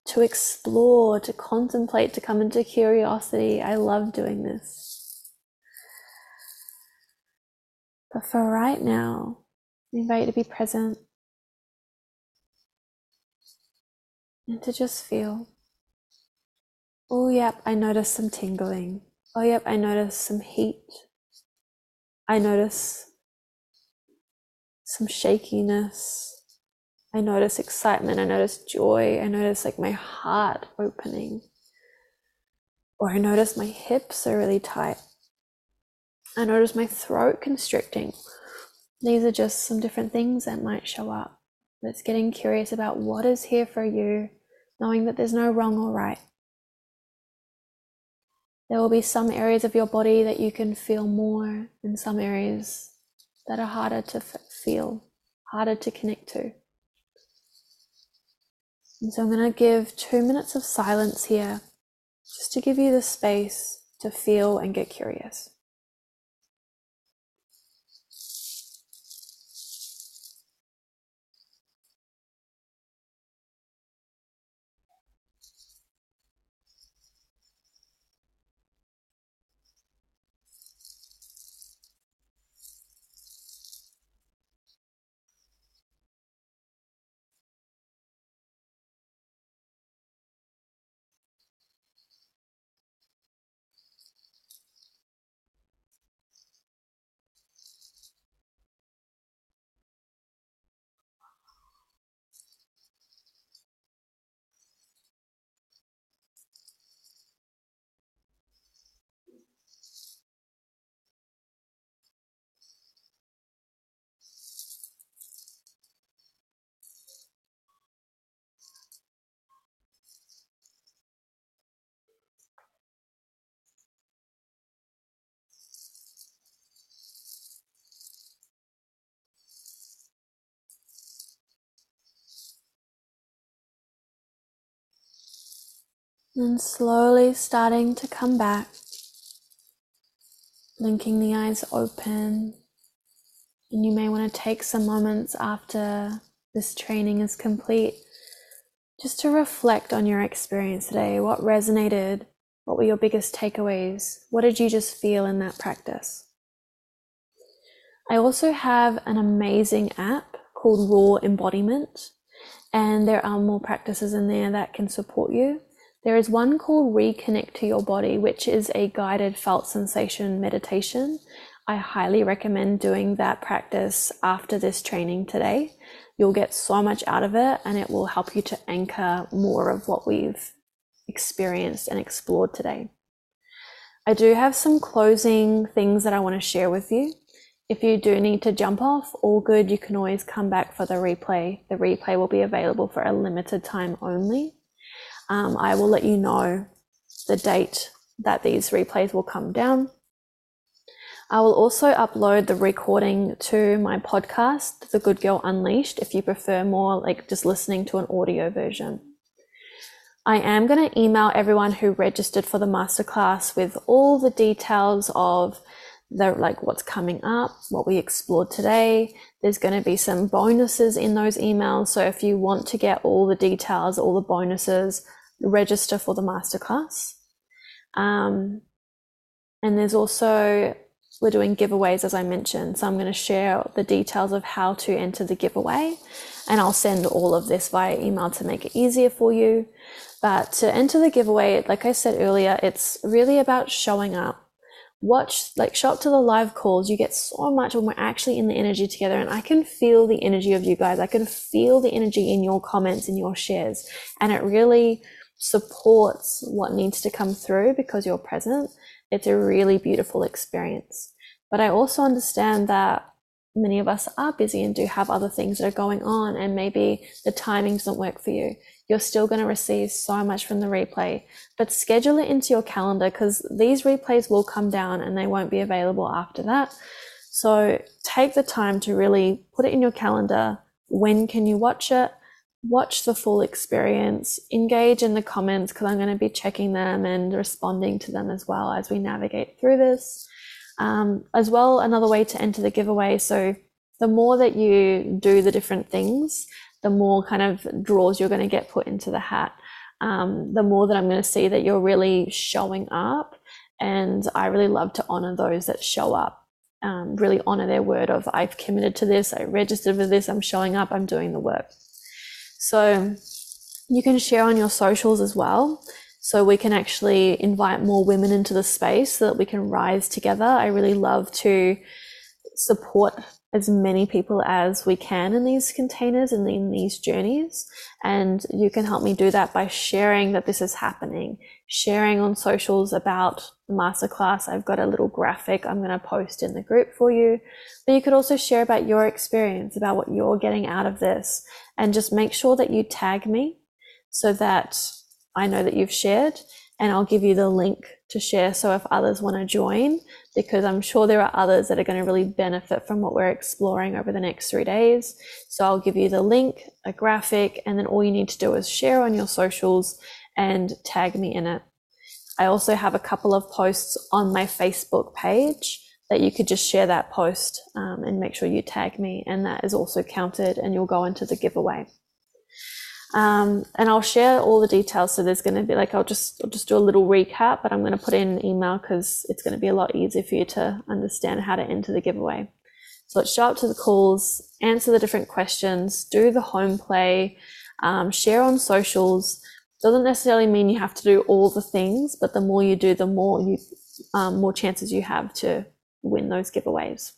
to explore, to contemplate, to come into curiosity. I love doing this. But for right now, I invite you to be present and to just feel. Oh, yep, I notice some tingling. Oh, yep, I notice some heat. I notice some shakiness. I notice excitement, I notice joy, I notice like my heart opening. Or I notice my hips are really tight. I notice my throat constricting. These are just some different things that might show up. It's getting curious about what is here for you, knowing that there's no wrong or right. There will be some areas of your body that you can feel more, and some areas that are harder to feel, harder to connect to. And so I'm going to give two minutes of silence here just to give you the space to feel and get curious. And slowly starting to come back, blinking the eyes open. And you may want to take some moments after this training is complete just to reflect on your experience today. What resonated? What were your biggest takeaways? What did you just feel in that practice? I also have an amazing app called Raw Embodiment, and there are more practices in there that can support you. There is one called Reconnect to Your Body, which is a guided felt sensation meditation. I highly recommend doing that practice after this training today. You'll get so much out of it, and it will help you to anchor more of what we've experienced and explored today. I do have some closing things that I want to share with you. If you do need to jump off, all good, you can always come back for the replay. The replay will be available for a limited time only. Um, I will let you know the date that these replays will come down. I will also upload the recording to my podcast, The Good Girl Unleashed, if you prefer more like just listening to an audio version. I am going to email everyone who registered for the masterclass with all the details of the like what's coming up, what we explored today. There's going to be some bonuses in those emails. So if you want to get all the details, all the bonuses, register for the masterclass. Um, and there's also we're doing giveaways as I mentioned. So I'm going to share the details of how to enter the giveaway and I'll send all of this via email to make it easier for you. But to enter the giveaway, like I said earlier, it's really about showing up. Watch, like, show up to the live calls. You get so much when we're actually in the energy together. And I can feel the energy of you guys. I can feel the energy in your comments, in your shares. And it really supports what needs to come through because you're present. It's a really beautiful experience. But I also understand that many of us are busy and do have other things that are going on, and maybe the timing doesn't work for you. You're still going to receive so much from the replay, but schedule it into your calendar because these replays will come down and they won't be available after that. So take the time to really put it in your calendar. When can you watch it? Watch the full experience, engage in the comments because I'm going to be checking them and responding to them as well as we navigate through this. Um, as well, another way to enter the giveaway. So the more that you do the different things, the more kind of draws you're going to get put into the hat. Um, the more that I'm going to see that you're really showing up. And I really love to honor those that show up, um, really honor their word of, I've committed to this, I registered for this, I'm showing up, I'm doing the work. So you can share on your socials as well so we can actually invite more women into the space so that we can rise together. I really love to support as many people as we can in these containers and in these journeys. And you can help me do that by sharing that this is happening, sharing on socials about the masterclass. I've got a little graphic I'm going to post in the group for you. But you could also share about your experience, about what you're getting out of this, and just make sure that you tag me so that I know that you've shared, and I'll give you the link to share. So if others want to join, because I'm sure there are others that are going to really benefit from what we're exploring over the next three days. So I'll give you the link, a graphic, and then all you need to do is share on your socials and tag me in it. I also have a couple of posts on my Facebook page that you could just share that post um, and make sure you tag me, and that is also counted, and you'll go into the giveaway. Um, and I'll share all the details. So there's going to be like I'll just I'll just do a little recap, but I'm going to put in an email because it's going to be a lot easier for you to understand how to enter the giveaway. So let's show up to the calls, answer the different questions, do the home play, um, share on socials. Doesn't necessarily mean you have to do all the things, but the more you do, the more you um, more chances you have to win those giveaways.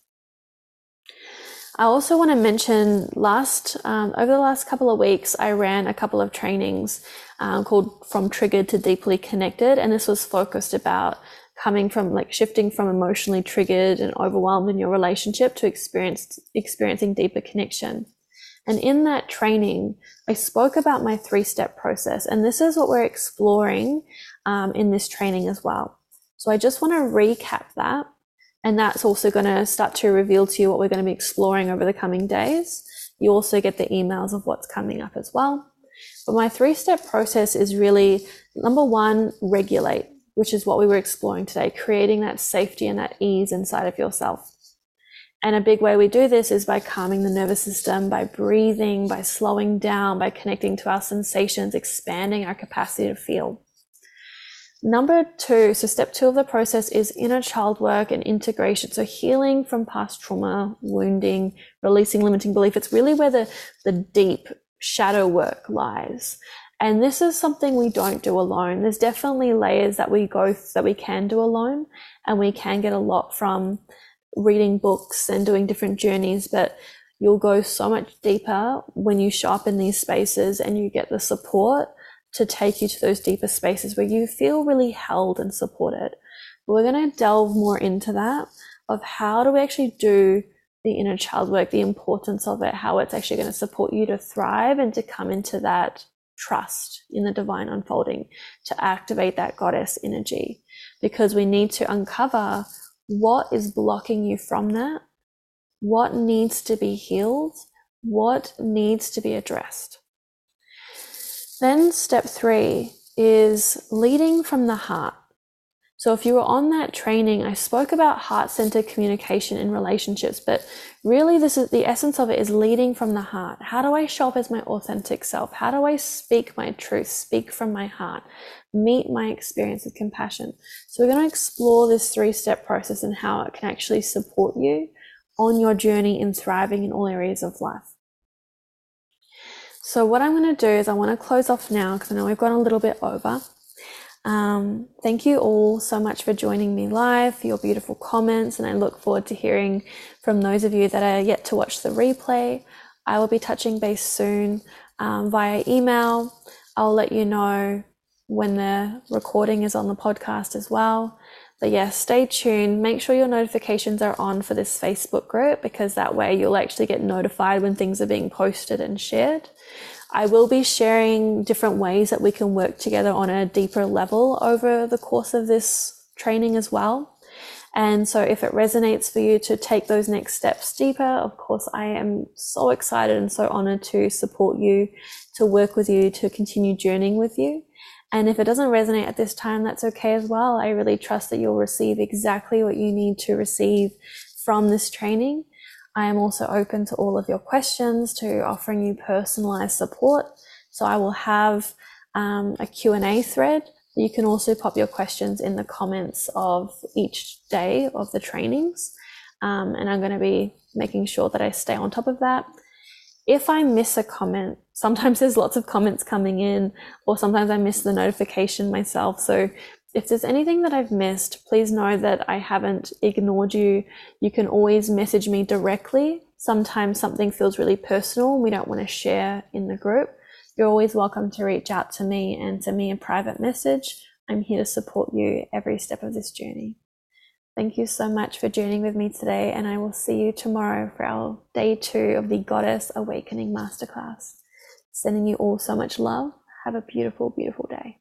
I also want to mention last um, over the last couple of weeks, I ran a couple of trainings um, called "From Triggered to Deeply Connected," and this was focused about coming from like shifting from emotionally triggered and overwhelmed in your relationship to experience, experiencing deeper connection. And in that training, I spoke about my three step process, and this is what we're exploring um, in this training as well. So I just want to recap that and that's also going to start to reveal to you what we're going to be exploring over the coming days. You also get the emails of what's coming up as well. But my three step process is really number one, regulate, which is what we were exploring today, creating that safety and that ease inside of yourself. And a big way we do this is by calming the nervous system, by breathing, by slowing down, by connecting to our sensations, expanding our capacity to feel. Number two, so step two of the process is inner child work and integration. So healing from past trauma, wounding, releasing limiting belief. It's really where the, the deep shadow work lies. And this is something we don't do alone. There's definitely layers that we go that we can do alone, and we can get a lot from reading books and doing different journeys, but you'll go so much deeper when you show up in these spaces and you get the support to take you to those deeper spaces where you feel really held and supported. We're going to delve more into that of how do we actually do the inner child work, the importance of it, how it's actually going to support you to thrive and to come into that trust in the divine unfolding, to activate that goddess energy. Because we need to uncover what is blocking you from that, what needs to be healed, what needs to be addressed. Then, step three is leading from the heart. So, if you were on that training, I spoke about heart centered communication in relationships, but really, this is the essence of it is leading from the heart. How do I show up as my authentic self? How do I speak my truth, speak from my heart, meet my experience with compassion? So, we're going to explore this three step process and how it can actually support you on your journey in thriving in all areas of life. So what I'm going to do is I want to close off now because I know we've gone a little bit over. Um, thank you all so much for joining me live, for your beautiful comments, and I look forward to hearing from those of you that are yet to watch the replay. I will be touching base soon um, via email. I'll let you know when the recording is on the podcast as well. But yeah, stay tuned. Make sure your notifications are on for this Facebook group because that way you'll actually get notified when things are being posted and shared. I will be sharing different ways that we can work together on a deeper level over the course of this training as well. And so if it resonates for you to take those next steps deeper, of course, I am so excited and so honored to support you, to work with you, to continue journeying with you. And if it doesn't resonate at this time, that's okay as well. I really trust that you'll receive exactly what you need to receive from this training. I am also open to all of your questions, to offering you personalized support. So I will have um, a Q&A thread. You can also pop your questions in the comments of each day of the trainings. Um, and I'm going to be making sure that I stay on top of that if I miss a comment, sometimes there's lots of comments coming in, or sometimes I miss the notification myself. So if there's anything that I've missed, please know that I haven't ignored you. You can always message me directly. Sometimes something feels really personal and we don't want to share in the group. You're always welcome to reach out to me and send me a private message. I'm here to support you every step of this journey. Thank you so much for journeying with me today, and I will see you tomorrow for our day two of the Goddess Awakening Masterclass. Sending you all so much love. Have a beautiful, beautiful day.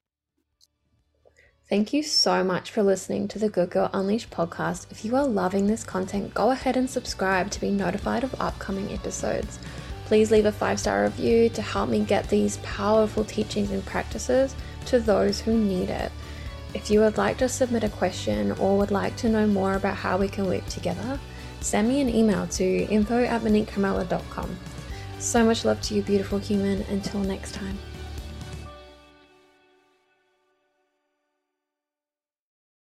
Thank you so much for listening to the Good Girl Unleashed podcast. If you are loving this content, go ahead and subscribe to be notified of upcoming episodes. Please leave a five star review to help me get these powerful teachings and practices to those who need it. If you would like to submit a question or would like to know more about how we can work together, send me an email to info at So much love to you, beautiful human. Until next time.